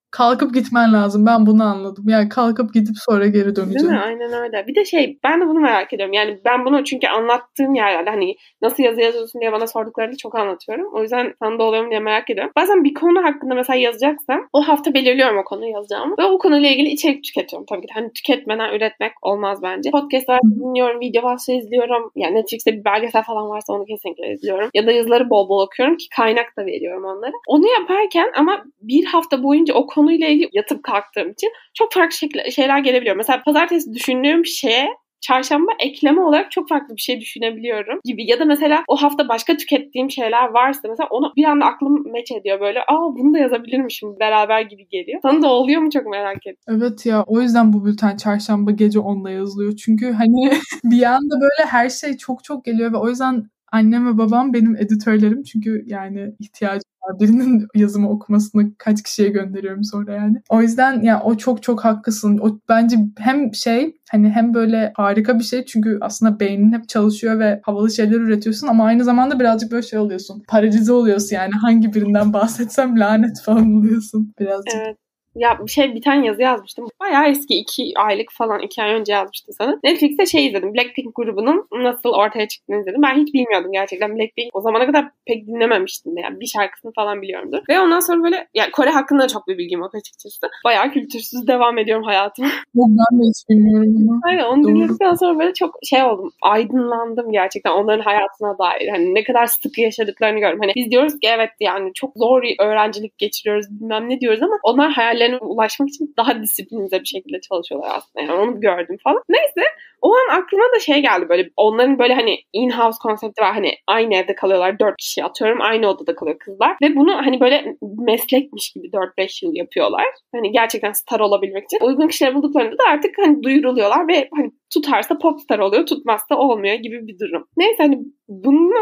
kalkıp gitmen lazım. Ben bunu anladım. Yani kalkıp gidip sonra geri döneceğim. Değil mi? Aynen öyle. Bir de şey ben de bunu merak ediyorum. Yani ben bunu çünkü anlattığım yerlerde hani nasıl yazı yazıyorsun diye bana sorduklarında çok anlatıyorum. O yüzden sana da oluyor mu diye merak ediyorum. Bazen bir konu hakkında mesela yazacaksam o hafta belirliyorum o konuyu yazacağımı ve o konuyla ilgili içerik tüketiyorum tabii ki. Hani tüketmeden üretmek olmaz bence. Podcastlar dinliyorum, video varsa izliyorum. Yani Netflix'te bir belgesel falan varsa onu kesinlikle izliyorum. Ya da yazıları bol bol okuyorum ki kaynak da veriyorum onlara. Onu yaparken ama bir hafta boyunca o konu konuyla ilgili yatıp kalktığım için çok farklı şekilde, şeyler gelebiliyor. Mesela pazartesi düşündüğüm şeye çarşamba ekleme olarak çok farklı bir şey düşünebiliyorum gibi. Ya da mesela o hafta başka tükettiğim şeyler varsa mesela onu bir anda aklım meç ediyor böyle. Aa bunu da yazabilirmişim beraber gibi geliyor. Sana da oluyor mu çok merak ettim. Evet ya o yüzden bu bülten çarşamba gece 10'da yazılıyor. Çünkü hani bir anda böyle her şey çok çok geliyor ve o yüzden annem ve babam benim editörlerim. Çünkü yani ihtiyacım var. Birinin yazımı okumasını kaç kişiye gönderiyorum sonra yani. O yüzden ya yani o çok çok haklısın. O bence hem şey hani hem böyle harika bir şey çünkü aslında beynin hep çalışıyor ve havalı şeyler üretiyorsun ama aynı zamanda birazcık böyle şey oluyorsun. Paralize oluyorsun yani hangi birinden bahsetsem lanet falan oluyorsun birazcık. Evet. Ya bir şey bir tane yazı yazmıştım. Bayağı eski iki aylık falan iki ay önce yazmıştım sana. Netflix'te şey izledim. Blackpink grubunun nasıl ortaya çıktığını izledim. Ben hiç bilmiyordum gerçekten. Blackpink o zamana kadar pek dinlememiştim de. Yani bir şarkısını falan biliyorumdur. Ve ondan sonra böyle yani Kore hakkında çok bir bilgim yok açıkçası. Bayağı kültürsüz devam ediyorum hayatıma. Yok ben de hiç bilmiyorum. Aynen onu dinledikten sonra böyle çok şey oldum. Aydınlandım gerçekten onların hayatına dair. Hani ne kadar sık yaşadıklarını gördüm. Hani biz diyoruz ki evet yani çok zor öğrencilik geçiriyoruz bilmem ne diyoruz ama onlar hayal hayallerine ulaşmak için daha disiplinize bir şekilde çalışıyorlar aslında. Yani onu gördüm falan. Neyse o an aklıma da şey geldi böyle onların böyle hani in-house konsepti var. Hani aynı evde kalıyorlar. Dört kişi atıyorum. Aynı odada kalıyor kızlar. Ve bunu hani böyle meslekmiş gibi 4-5 yıl yapıyorlar. Hani gerçekten star olabilmek için. Uygun kişileri bulduklarında da artık hani duyuruluyorlar ve hani tutarsa popstar oluyor, tutmazsa olmuyor gibi bir durum. Neyse hani bunu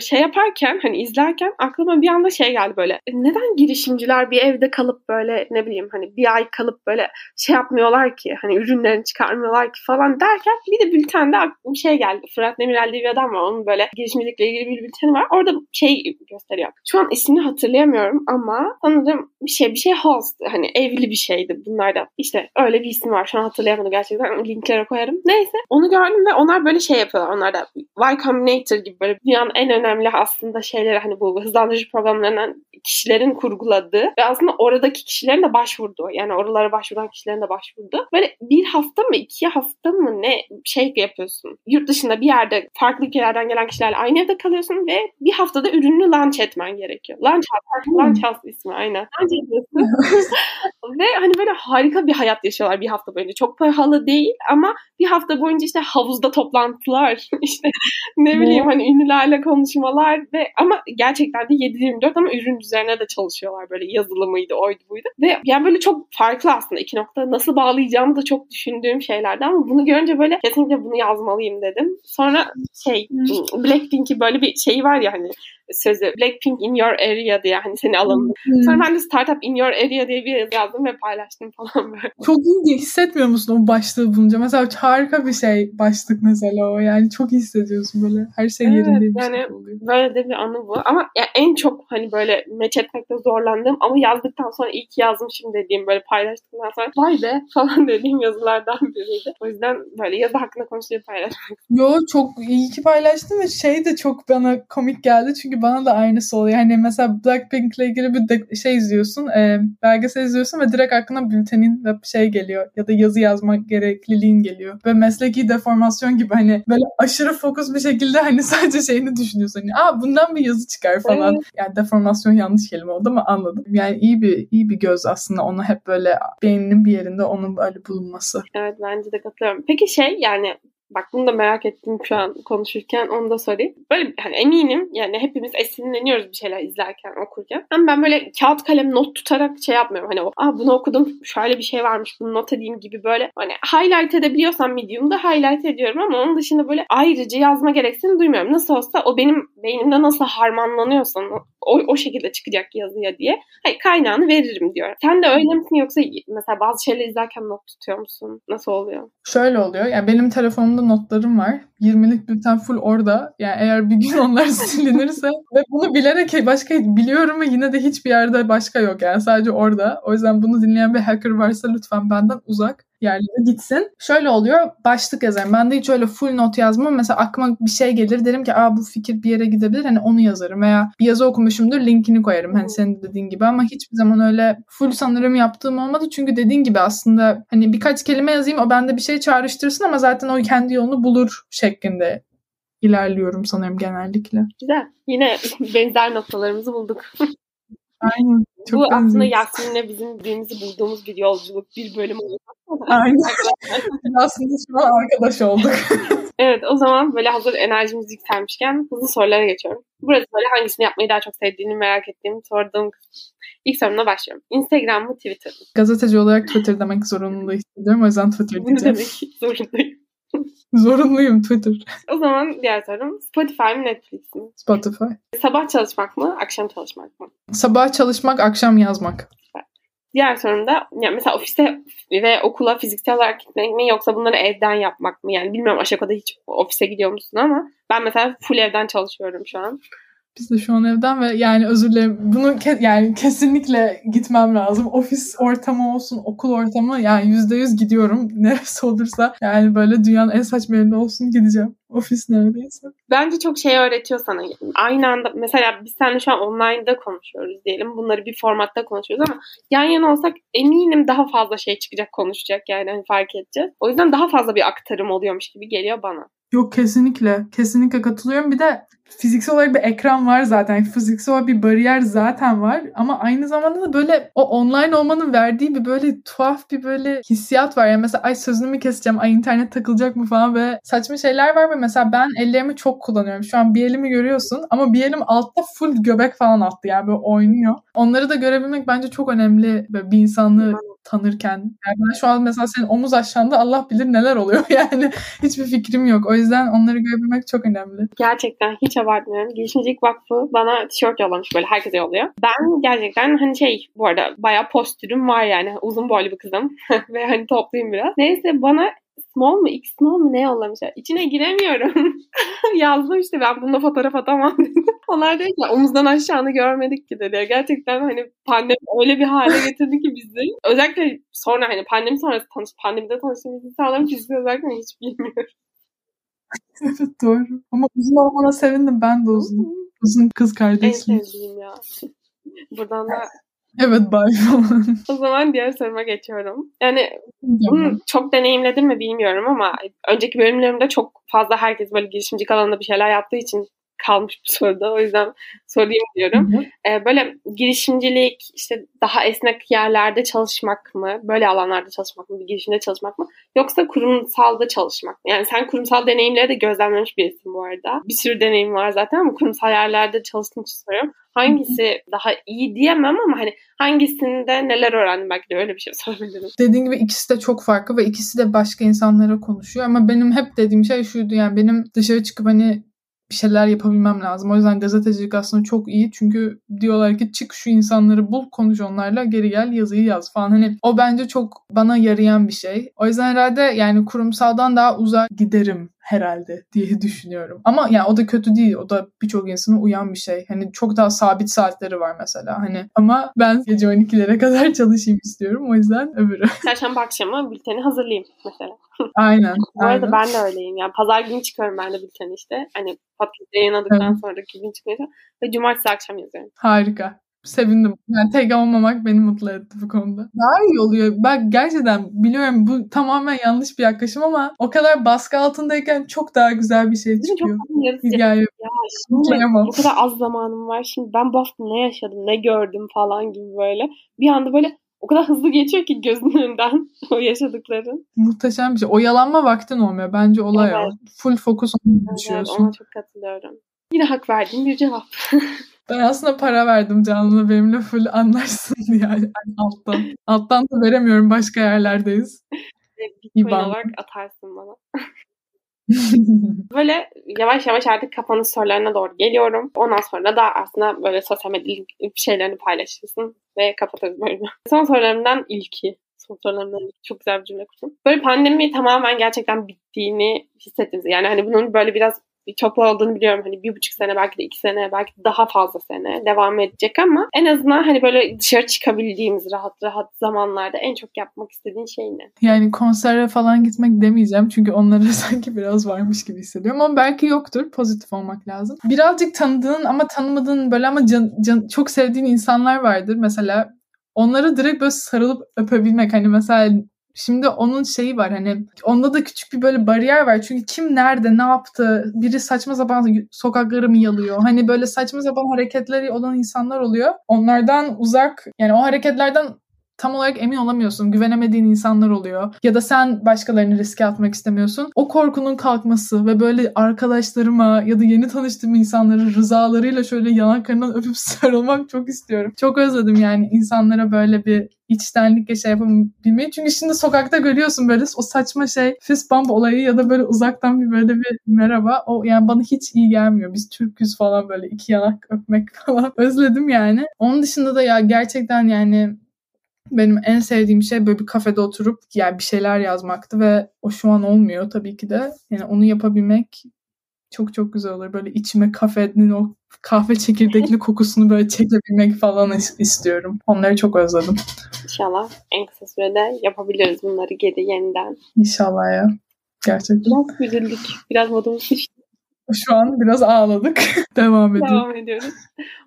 şey yaparken hani izlerken aklıma bir anda şey geldi böyle. E, neden girişimciler bir evde kalıp böyle ne bileyim hani bir ay kalıp böyle şey yapmıyorlar ki hani ürünlerini çıkarmıyorlar ki falan derken bir de bültende bir şey geldi. Fırat Demirel diye bir adam var. Onun böyle girişimcilikle ilgili bir bülteni var. Orada şey gösteriyor. Şu an ismini hatırlayamıyorum ama sanırım bir şey bir şey host hani evli bir şeydi bunlarda. İşte öyle bir ismi var. Şu an hatırlayamadım gerçekten. Linklere koyarım. Neyse onu gördüm ve onlar böyle şey yapıyorlar. Onlar da Y Combinator gibi böyle dünyanın en önemli aslında şeyleri hani bu hızlandırıcı programlarından kişilerin kurguladığı ve aslında oradaki kişilerin de başvurduğu yani oralara başvuran kişilerin de başvurduğu böyle bir hafta mı iki hafta mı ne şey yapıyorsun. Yurt dışında bir yerde farklı ülkelerden gelen kişilerle aynı evde kalıyorsun ve bir haftada ürünü launch etmen gerekiyor. Launch House, hmm. launch house ismi aynen. Launch ediyorsun. ve Ve hani böyle harika bir hayat yaşıyorlar bir hafta boyunca. Çok pahalı değil ama bir hafta boyunca işte havuzda toplantılar, işte ne bileyim hani ünlülerle konuşmalar ve ama gerçekten de 7-24 ama ürün üzerine de çalışıyorlar böyle yazılımıydı, oydu buydu. Ve yani böyle çok farklı aslında iki nokta. Nasıl bağlayacağımı da çok düşündüğüm şeylerdi ama bunu görünce böyle kesinlikle bunu yazmalıyım dedim. Sonra şey Blackpink'i böyle bir şey var ya hani sözü Blackpink in your area diye hani seni alalım. Hmm. Sonra ben de startup in your area diye bir yazdım ve paylaştım falan böyle. Çok iyi hissetmiyor musun o başlığı bulunca? Mesela harika bir şey başlık mesela o yani çok iyi hissediyorsun böyle her şey evet, yerinde bir yani şey oluyor. Böyle de bir anı bu ama ya en çok hani böyle meç etmekte zorlandığım ama yazdıktan sonra iyi ki yazmışım dediğim böyle paylaştıktan sonra vay be falan dediğim yazılardan biriydi. O yüzden böyle yazı hakkında konuşmayı paylaşmak. Yo çok iyi ki paylaştın ve şey de çok bana komik geldi çünkü bana da aynısı oluyor. Hani mesela Blackpink'le ilgili bir de şey izliyorsun, e, belgesel izliyorsun ve direkt aklına bültenin ve şey geliyor ya da yazı yazmak gerekliliğin geliyor. Ve mesleki deformasyon gibi hani böyle aşırı fokus bir şekilde hani sadece şeyini düşünüyorsun. Hani aa bundan bir yazı çıkar falan. Evet. Yani deformasyon yanlış kelime oldu ama anladım. Yani iyi bir iyi bir göz aslında onu hep böyle beyninin bir yerinde onun böyle bulunması. Evet bence de katılıyorum. Peki şey yani Bak bunu da merak ettim şu an konuşurken onu da sorayım. Böyle hani eminim yani hepimiz esinleniyoruz bir şeyler izlerken okurken. Ama ben böyle kağıt kalem not tutarak şey yapmıyorum. Hani o Aa, bunu okudum şöyle bir şey varmış bunu not edeyim gibi böyle hani highlight edebiliyorsam Medium'da highlight ediyorum ama onun dışında böyle ayrıca yazma gereksinimi duymuyorum. Nasıl olsa o benim beynimde nasıl harmanlanıyorsa o, o şekilde çıkacak yazıya diye hayır, kaynağını veririm diyor. Sen de öyle misin yoksa mesela bazı şeyler izlerken not tutuyor musun? Nasıl oluyor? Şöyle oluyor. Yani benim telefonumda notlarım var. 20'lik bülten full orada. Yani eğer bir gün onlar silinirse ve bunu bilerek başka biliyorum ve yine de hiçbir yerde başka yok yani sadece orada. O yüzden bunu dinleyen bir hacker varsa lütfen benden uzak yerlere gitsin. Şöyle oluyor. Başlık yazarım. Ben de hiç öyle full not yazmam. Mesela aklıma bir şey gelir derim ki aa bu fikir bir yere gidebilir. Hani onu yazarım veya bir yazı okumuşumdur linkini koyarım. Hani senin dediğin gibi ama hiçbir zaman öyle full sanırım yaptığım olmadı. Çünkü dediğin gibi aslında hani birkaç kelime yazayım o bende bir şey çağrıştırsın ama zaten o kendi yolunu bulur şeklinde ilerliyorum sanırım genellikle. Güzel. Yine benzer noktalarımızı bulduk. Aynen. Çok Bu aslında Yasmin'le bizim birbirimizi bulduğumuz bir yolculuk, bir bölüm oldu. Aynen. aslında şu an arkadaş olduk. evet o zaman böyle hazır enerjimiz yükselmişken hızlı sorulara geçiyorum. Burası böyle hangisini yapmayı daha çok sevdiğini merak ettiğim sorduğum İlk sorumla başlıyorum. Instagram mı Twitter mı? Gazeteci olarak Twitter demek zorunlu hissediyorum. O yüzden Twitter diyeceğim. Demek zorundayım? Zorunluyum Twitter. O zaman diğer sorum Spotify mı Netflix mi? Spotify. Sabah çalışmak mı akşam çalışmak mı? Sabah çalışmak akşam yazmak. Diğer sorum da yani mesela ofiste ve okula fiziksel olarak gitmek mi yoksa bunları evden yapmak mı? Yani bilmiyorum Aşaka'da hiç ofise gidiyor musun ama ben mesela full evden çalışıyorum şu an. Biz de şu an evden ve yani özür dilerim bunu ke- yani kesinlikle gitmem lazım. Ofis ortamı olsun, okul ortamı yani yüzde yüz gidiyorum. Neresi olursa yani böyle dünyanın en saçma yerinde olsun gideceğim. Ofis neredeyse. Bence çok şey öğretiyor sana. Aynı anda mesela biz seninle şu an online'da konuşuyoruz diyelim. Bunları bir formatta konuşuyoruz ama yan yana olsak eminim daha fazla şey çıkacak konuşacak yani hani fark edeceğiz. O yüzden daha fazla bir aktarım oluyormuş gibi geliyor bana. Yok kesinlikle. Kesinlikle katılıyorum. Bir de fiziksel olarak bir ekran var zaten. Fiziksel olarak bir bariyer zaten var. Ama aynı zamanda da böyle o online olmanın verdiği bir böyle tuhaf bir böyle hissiyat var. Yani mesela ay sözünü mü keseceğim, ay internet takılacak mı falan ve saçma şeyler var ve mesela ben ellerimi çok kullanıyorum. Şu an bir elimi görüyorsun ama bir elim altta full göbek falan attı yani böyle oynuyor. Onları da görebilmek bence çok önemli böyle bir insanlığı tanırken. Yani ben şu an mesela senin omuz aşağında Allah bilir neler oluyor yani. Hiçbir fikrim yok. O yüzden onları görebilmek çok önemli. Gerçekten hiç abartmıyorum. Girişimcilik Vakfı bana tişört yollamış böyle herkese yolluyor. Ben gerçekten hani şey bu arada bayağı postürüm var yani. Uzun boylu bir kızım. Ve hani topluyum biraz. Neyse bana small mu x small mu ne yollamışlar. İçine giremiyorum. Yazdım işte ben bunda fotoğraf atamam dedim. Onlar diyor ki omuzdan aşağını görmedik ki dedi. Gerçekten hani pandemi öyle bir hale getirdi ki bizi. Özellikle sonra hani pandemi sonrası tanış, pandemide tanıştığımız insanların fiziksel özellikle hiç bilmiyorum. evet doğru. Ama uzun olmana sevindim. Ben de uzun. Uzun kız kardeşim. En sevdiğim ya. Buradan da Evet bay O zaman diğer soruma geçiyorum. Yani bunu çok deneyimledim mi bilmiyorum ama önceki bölümlerimde çok fazla herkes böyle girişimcilik alanında bir şeyler yaptığı için kalmış bu soruda. O yüzden sorayım diyorum. Ee, böyle girişimcilik, işte daha esnek yerlerde çalışmak mı? Böyle alanlarda çalışmak mı? Bir girişimde çalışmak mı? Yoksa kurumsalda çalışmak mı? Yani sen kurumsal deneyimleri de gözlemlemiş birisin bu arada. Bir sürü deneyim var zaten ama kurumsal yerlerde çalıştığın için soruyorum. Hangisi daha iyi diyemem ama hani hangisinde neler öğrendim belki de öyle bir şey sorabilirim. Dediğim gibi ikisi de çok farklı ve ikisi de başka insanlara konuşuyor ama benim hep dediğim şey şuydu yani benim dışarı çıkıp hani bir şeyler yapabilmem lazım. O yüzden gazetecilik aslında çok iyi. Çünkü diyorlar ki çık şu insanları bul konuş onlarla geri gel yazıyı yaz falan. Hani o bence çok bana yarayan bir şey. O yüzden herhalde yani kurumsaldan daha uzak giderim herhalde diye düşünüyorum. Ama yani o da kötü değil. O da birçok insana uyan bir şey. Hani çok daha sabit saatleri var mesela. Hani ama ben gece 12'lere kadar çalışayım istiyorum. O yüzden öbürü. Çarşamba akşamı bülteni hazırlayayım mesela. Aynen. Bu arada aynen. ben de öyleyim. Yani pazar günü çıkıyorum ben de bülteni işte. Hani podcast yayınladıktan Evet. sonraki gün çıkıyor. Ve cumartesi akşam yazıyorum. Harika. Sevindim. Yani tek olmamak beni mutlu etti bu konuda. Daha iyi oluyor. Bak gerçekten biliyorum bu tamamen yanlış bir yaklaşım ama o kadar baskı altındayken çok daha güzel bir şey çıkıyor. Hikaye. Şimdi bu kadar az zamanım var. Şimdi ben bu hafta ne yaşadım, ne gördüm falan gibi böyle. Bir anda böyle o kadar hızlı geçiyor ki gözünün önünden o yaşadıkların. Muhteşem bir şey. Oyalanma vaktin olmuyor. Bence olay Evet. o. Full fokus ona Evet, ona çok katılıyorum. Yine hak verdiğim bir cevap. Ben aslında para verdim Canlı'na benimle full anlaşsın diye yani alttan. Alttan da veremiyorum başka yerlerdeyiz. Bitcoin İban. olarak atarsın bana. Böyle yavaş yavaş artık kafanın sorularına doğru geliyorum. Ondan sonra da aslında böyle sosyal medya şeylerini paylaşırsın ve kapatırız bölümü. Son sorularımdan ilki. Son sorularımdan ilki. Çok güzel bir cümle kurdum. Böyle pandemi tamamen gerçekten bittiğini hissettiniz. Yani hani bunun böyle biraz bir toplu olduğunu biliyorum. Hani bir buçuk sene belki de iki sene belki daha fazla sene devam edecek ama en azından hani böyle dışarı çıkabildiğimiz rahat rahat zamanlarda en çok yapmak istediğin şey ne? Yani konsere falan gitmek demeyeceğim çünkü onlara sanki biraz varmış gibi hissediyorum ama belki yoktur. Pozitif olmak lazım. Birazcık tanıdığın ama tanımadığın böyle ama can, can- çok sevdiğin insanlar vardır. Mesela onları direkt böyle sarılıp öpebilmek. Hani mesela Şimdi onun şeyi var hani onda da küçük bir böyle bariyer var. Çünkü kim nerede ne yaptı biri saçma sapan sokakları mı yalıyor? Hani böyle saçma sapan hareketleri olan insanlar oluyor. Onlardan uzak yani o hareketlerden tam olarak emin olamıyorsun. Güvenemediğin insanlar oluyor. Ya da sen başkalarını riske atmak istemiyorsun. O korkunun kalkması ve böyle arkadaşlarıma ya da yeni tanıştığım insanları rızalarıyla şöyle yanaklarından öpüp sarılmak çok istiyorum. Çok özledim yani insanlara böyle bir içtenlikle şey yapabilmeyi. Çünkü şimdi sokakta görüyorsun böyle o saçma şey fist bump olayı ya da böyle uzaktan bir böyle bir merhaba. O yani bana hiç iyi gelmiyor. Biz Türküz falan böyle iki yanak öpmek falan. Özledim yani. Onun dışında da ya gerçekten yani benim en sevdiğim şey böyle bir kafede oturup yani bir şeyler yazmaktı ve o şu an olmuyor tabii ki de. Yani onu yapabilmek çok çok güzel olur. Böyle içime kafenin o kahve çekirdekli kokusunu böyle çekebilmek falan istiyorum. Onları çok özledim. İnşallah en kısa sürede yapabiliriz bunları geri yeniden. İnşallah ya. Gerçekten. Biraz üzüldük. Biraz modumuz düştü. Şu an biraz ağladık. Devam edelim. Devam ediyoruz.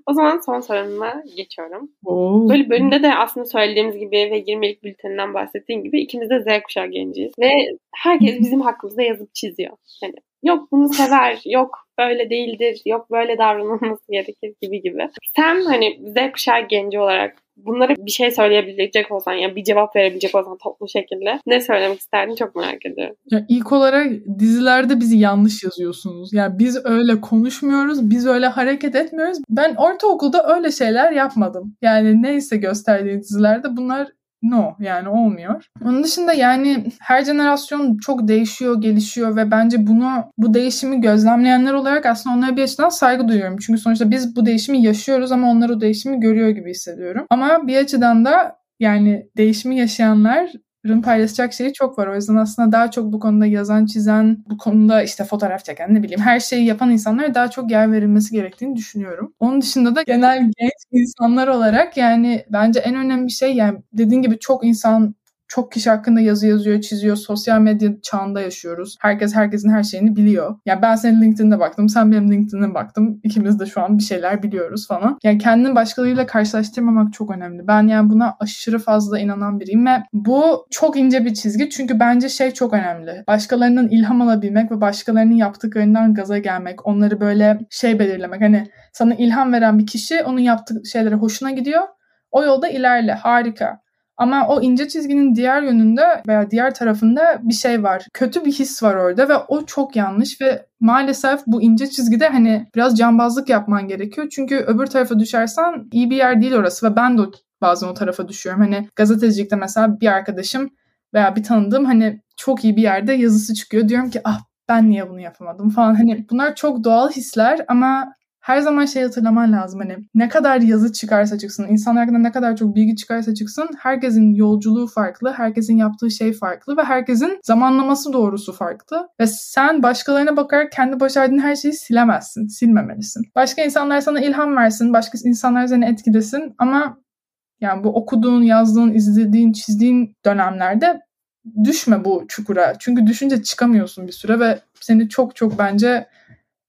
O zaman son soruma geçiyorum. Oo. Böyle bölümde de aslında söylediğimiz gibi ve 20'lik bülteninden bahsettiğim gibi ikimiz de Z kuşağı genciyiz. Ve herkes bizim hakkımızda yazıp çiziyor. Yani yok bunu sever, yok böyle değildir, yok böyle davranılması gerekir gibi gibi. Sen hani Z kuşağı genci olarak bunlara bir şey söyleyebilecek olsan yani bir cevap verebilecek olsan toplu şekilde ne söylemek isterdin çok merak ediyorum. Ya ilk olarak dizilerde bizi yanlış yazıyorsunuz. Yani biz öyle konuşmuyoruz, biz öyle hareket etmiyoruz. Ben ortaokulda öyle şeyler yapmadım. Yani neyse gösterdiği dizilerde bunlar no yani olmuyor. Onun dışında yani her jenerasyon çok değişiyor, gelişiyor ve bence bunu bu değişimi gözlemleyenler olarak aslında onlara bir açıdan saygı duyuyorum. Çünkü sonuçta biz bu değişimi yaşıyoruz ama onlar o değişimi görüyor gibi hissediyorum. Ama bir açıdan da yani değişimi yaşayanlar paylaşacak şeyi çok var. O yüzden aslında daha çok bu konuda yazan, çizen, bu konuda işte fotoğraf çeken ne bileyim her şeyi yapan insanlara daha çok yer verilmesi gerektiğini düşünüyorum. Onun dışında da genel genç insanlar olarak yani bence en önemli şey yani dediğin gibi çok insan çok kişi hakkında yazı yazıyor, çiziyor. Sosyal medya çağında yaşıyoruz. Herkes herkesin her şeyini biliyor. Yani ben senin LinkedIn'de baktım, sen benim LinkedIn'e baktım. İkimiz de şu an bir şeyler biliyoruz falan. Yani kendini başkalarıyla karşılaştırmamak çok önemli. Ben yani buna aşırı fazla inanan biriyim ve bu çok ince bir çizgi. Çünkü bence şey çok önemli. Başkalarının ilham alabilmek ve başkalarının yaptıklarından gaza gelmek. Onları böyle şey belirlemek. Hani sana ilham veren bir kişi onun yaptığı şeylere hoşuna gidiyor. O yolda ilerle. Harika. Ama o ince çizginin diğer yönünde veya diğer tarafında bir şey var. Kötü bir his var orada ve o çok yanlış ve maalesef bu ince çizgide hani biraz cambazlık yapman gerekiyor. Çünkü öbür tarafa düşersen iyi bir yer değil orası ve ben de bazen o tarafa düşüyorum. Hani gazetecilikte mesela bir arkadaşım veya bir tanıdığım hani çok iyi bir yerde yazısı çıkıyor. Diyorum ki ah ben niye bunu yapamadım falan. Hani bunlar çok doğal hisler ama her zaman şey hatırlaman lazım hani ne kadar yazı çıkarsa çıksın, insanlar hakkında ne kadar çok bilgi çıkarsa çıksın herkesin yolculuğu farklı, herkesin yaptığı şey farklı ve herkesin zamanlaması doğrusu farklı. Ve sen başkalarına bakarak kendi başardığın her şeyi silemezsin, silmemelisin. Başka insanlar sana ilham versin, başka insanlar seni etkilesin ama yani bu okuduğun, yazdığın, izlediğin, çizdiğin dönemlerde düşme bu çukura. Çünkü düşünce çıkamıyorsun bir süre ve seni çok çok bence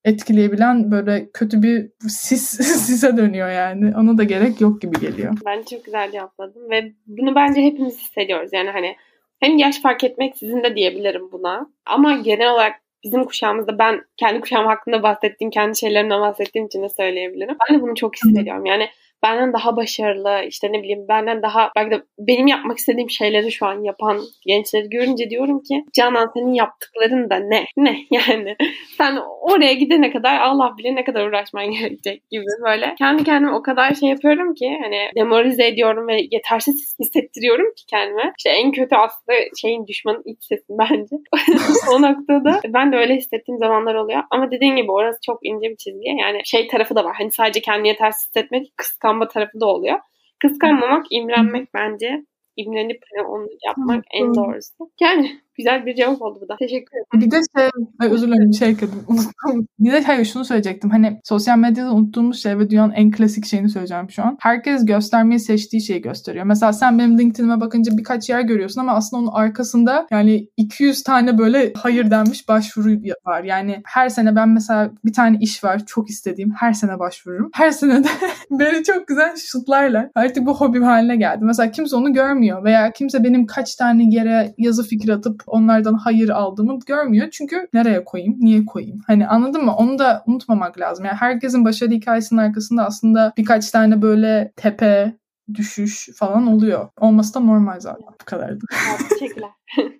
etkileyebilen böyle kötü bir sis sise dönüyor yani. Ona da gerek yok gibi geliyor. Ben çok güzel cevapladım ve bunu bence hepimiz hissediyoruz. Yani hani hem yaş fark etmek sizin de diyebilirim buna. Ama genel olarak bizim kuşağımızda ben kendi kuşağım hakkında bahsettiğim, kendi şeylerimden bahsettiğim için de söyleyebilirim. Ben de bunu çok hissediyorum. Yani benden daha başarılı işte ne bileyim benden daha belki de benim yapmak istediğim şeyleri şu an yapan gençleri görünce diyorum ki Canan senin yaptıkların da ne? Ne yani? Sen oraya gidene kadar Allah bilir ne kadar uğraşman gerekecek gibi böyle. Kendi kendime o kadar şey yapıyorum ki hani demoralize ediyorum ve yetersiz hissettiriyorum ki kendime. İşte en kötü aslında şeyin düşmanın iç sesi bence. o noktada ben de öyle hissettiğim zamanlar oluyor. Ama dediğin gibi orası çok ince bir çizgi. Yani şey tarafı da var. Hani sadece kendini yetersiz hissetmek kıskanmak kıskanma tarafı da oluyor. Kıskanmamak, imrenmek bence. İmrenip hani onu yapmak en doğrusu. Yani Güzel bir cevap oldu bu da. Teşekkür ederim. Bir de şey, özür dilerim şey ekledim. Unuttum. Bir de hayır şunu söyleyecektim. Hani sosyal medyada unuttuğumuz şey ve dünyanın en klasik şeyini söyleyeceğim şu an. Herkes göstermeyi seçtiği şeyi gösteriyor. Mesela sen benim LinkedIn'ime bakınca birkaç yer görüyorsun ama aslında onun arkasında yani 200 tane böyle hayır denmiş başvuru var. Yani her sene ben mesela bir tane iş var çok istediğim. Her sene başvururum. Her sene de beni çok güzel şutlarla. Artık bu hobim haline geldi. Mesela kimse onu görmüyor veya kimse benim kaç tane yere yazı fikir atıp onlardan hayır aldığımı görmüyor. Çünkü nereye koyayım, niye koyayım? Hani anladın mı? Onu da unutmamak lazım. Yani herkesin başarı hikayesinin arkasında aslında birkaç tane böyle tepe, düşüş falan oluyor. Olması da normal zaten. Bu kadardı. Teşekkürler.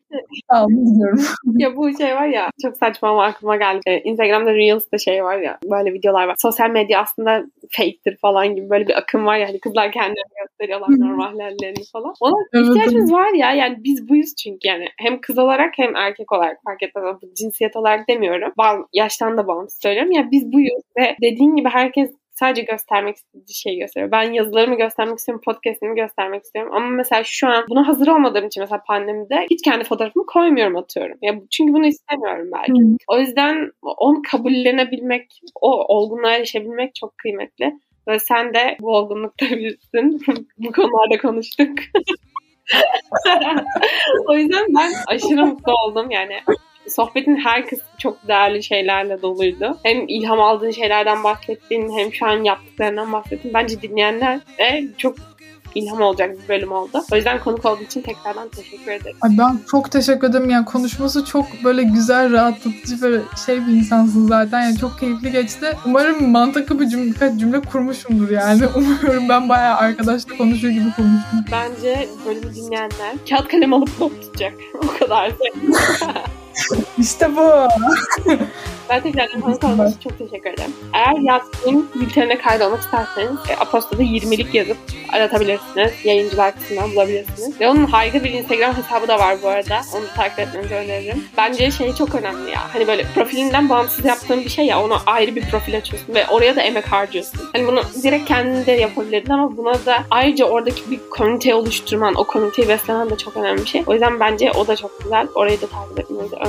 Sağ olun gidiyorum. ya bu şey var ya çok saçma ama aklıma geldi. Ee, Instagram'da Reels'te şey var ya böyle videolar var. Sosyal medya aslında fake'tir falan gibi böyle bir akım var ya. Hani kızlar kendilerini gösteriyorlar normal hallerini falan. Ona evet, ihtiyacımız var ya. Yani biz buyuz çünkü yani. Hem kız olarak hem erkek olarak fark etmez. Cinsiyet olarak demiyorum. Yaştan da bağımsız söylüyorum. Ya yani biz buyuz ve dediğin gibi herkes sadece göstermek istediği şeyi gösteriyor. Ben yazılarımı göstermek istiyorum, podcast'imi göstermek istiyorum. Ama mesela şu an buna hazır olmadığım için mesela pandemide hiç kendi fotoğrafımı koymuyorum atıyorum. Ya çünkü bunu istemiyorum belki. Hmm. O yüzden onu kabullenebilmek, o olgunluğa erişebilmek çok kıymetli. Ve sen de bu olgunlukta birisin. bu konularda konuştuk. o yüzden ben aşırı mutlu oldum. Yani sohbetin her kısmı çok değerli şeylerle doluydu. Hem ilham aldığın şeylerden bahsettin hem şu an yaptıklarından bahsettin. Bence dinleyenler de çok ilham olacak bir bölüm oldu. O yüzden konuk olduğu için tekrardan teşekkür ederim. Ay ben çok teşekkür ederim. Yani konuşması çok böyle güzel, rahatlatıcı böyle şey bir insansın zaten. Yani çok keyifli geçti. Umarım mantıklı bir cümle, birkaç cümle kurmuşumdur yani. Umuyorum ben bayağı arkadaşla konuşuyor gibi konuştum. Bence bölümü dinleyenler kağıt kalem alıp not tutacak. o kadar. İşte bu. ben tekrardan konuk olmak için çok teşekkür ederim. Eğer yazdığım bültenine kaydolmak isterseniz e, Aposta'da 20'lik yazıp aratabilirsiniz. Yayıncılar kısmından bulabilirsiniz. Ve onun harika bir Instagram hesabı da var bu arada. Onu takip etmenizi öneririm. Bence şey çok önemli ya. Hani böyle profilinden bağımsız yaptığın bir şey ya onu ayrı bir profil açıyorsun ve oraya da emek harcıyorsun. Hani bunu direkt kendin de yapabilirdin ama buna da ayrıca oradaki bir komünite oluşturman, o komüniteyi beslemen de çok önemli bir şey. O yüzden bence o da çok güzel. Orayı da takip etmenizi öneririm.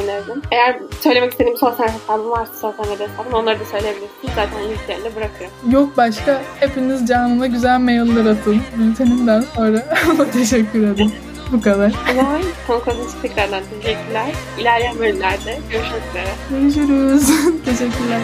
Eğer söylemek istediğim sosyal hesabım varsa sosyal medya hesabım onları da söyleyebilirsiniz. Zaten linklerini de bırakırım. Yok başka. Hepiniz canıma güzel mailler atın. Bültenimden sonra. Teşekkür ederim. Bu kadar. O zaman konuk olduğunuz için tekrardan teşekkürler. İlerleyen bölümlerde görüşmek üzere. Görüşürüz. Teşekkürler.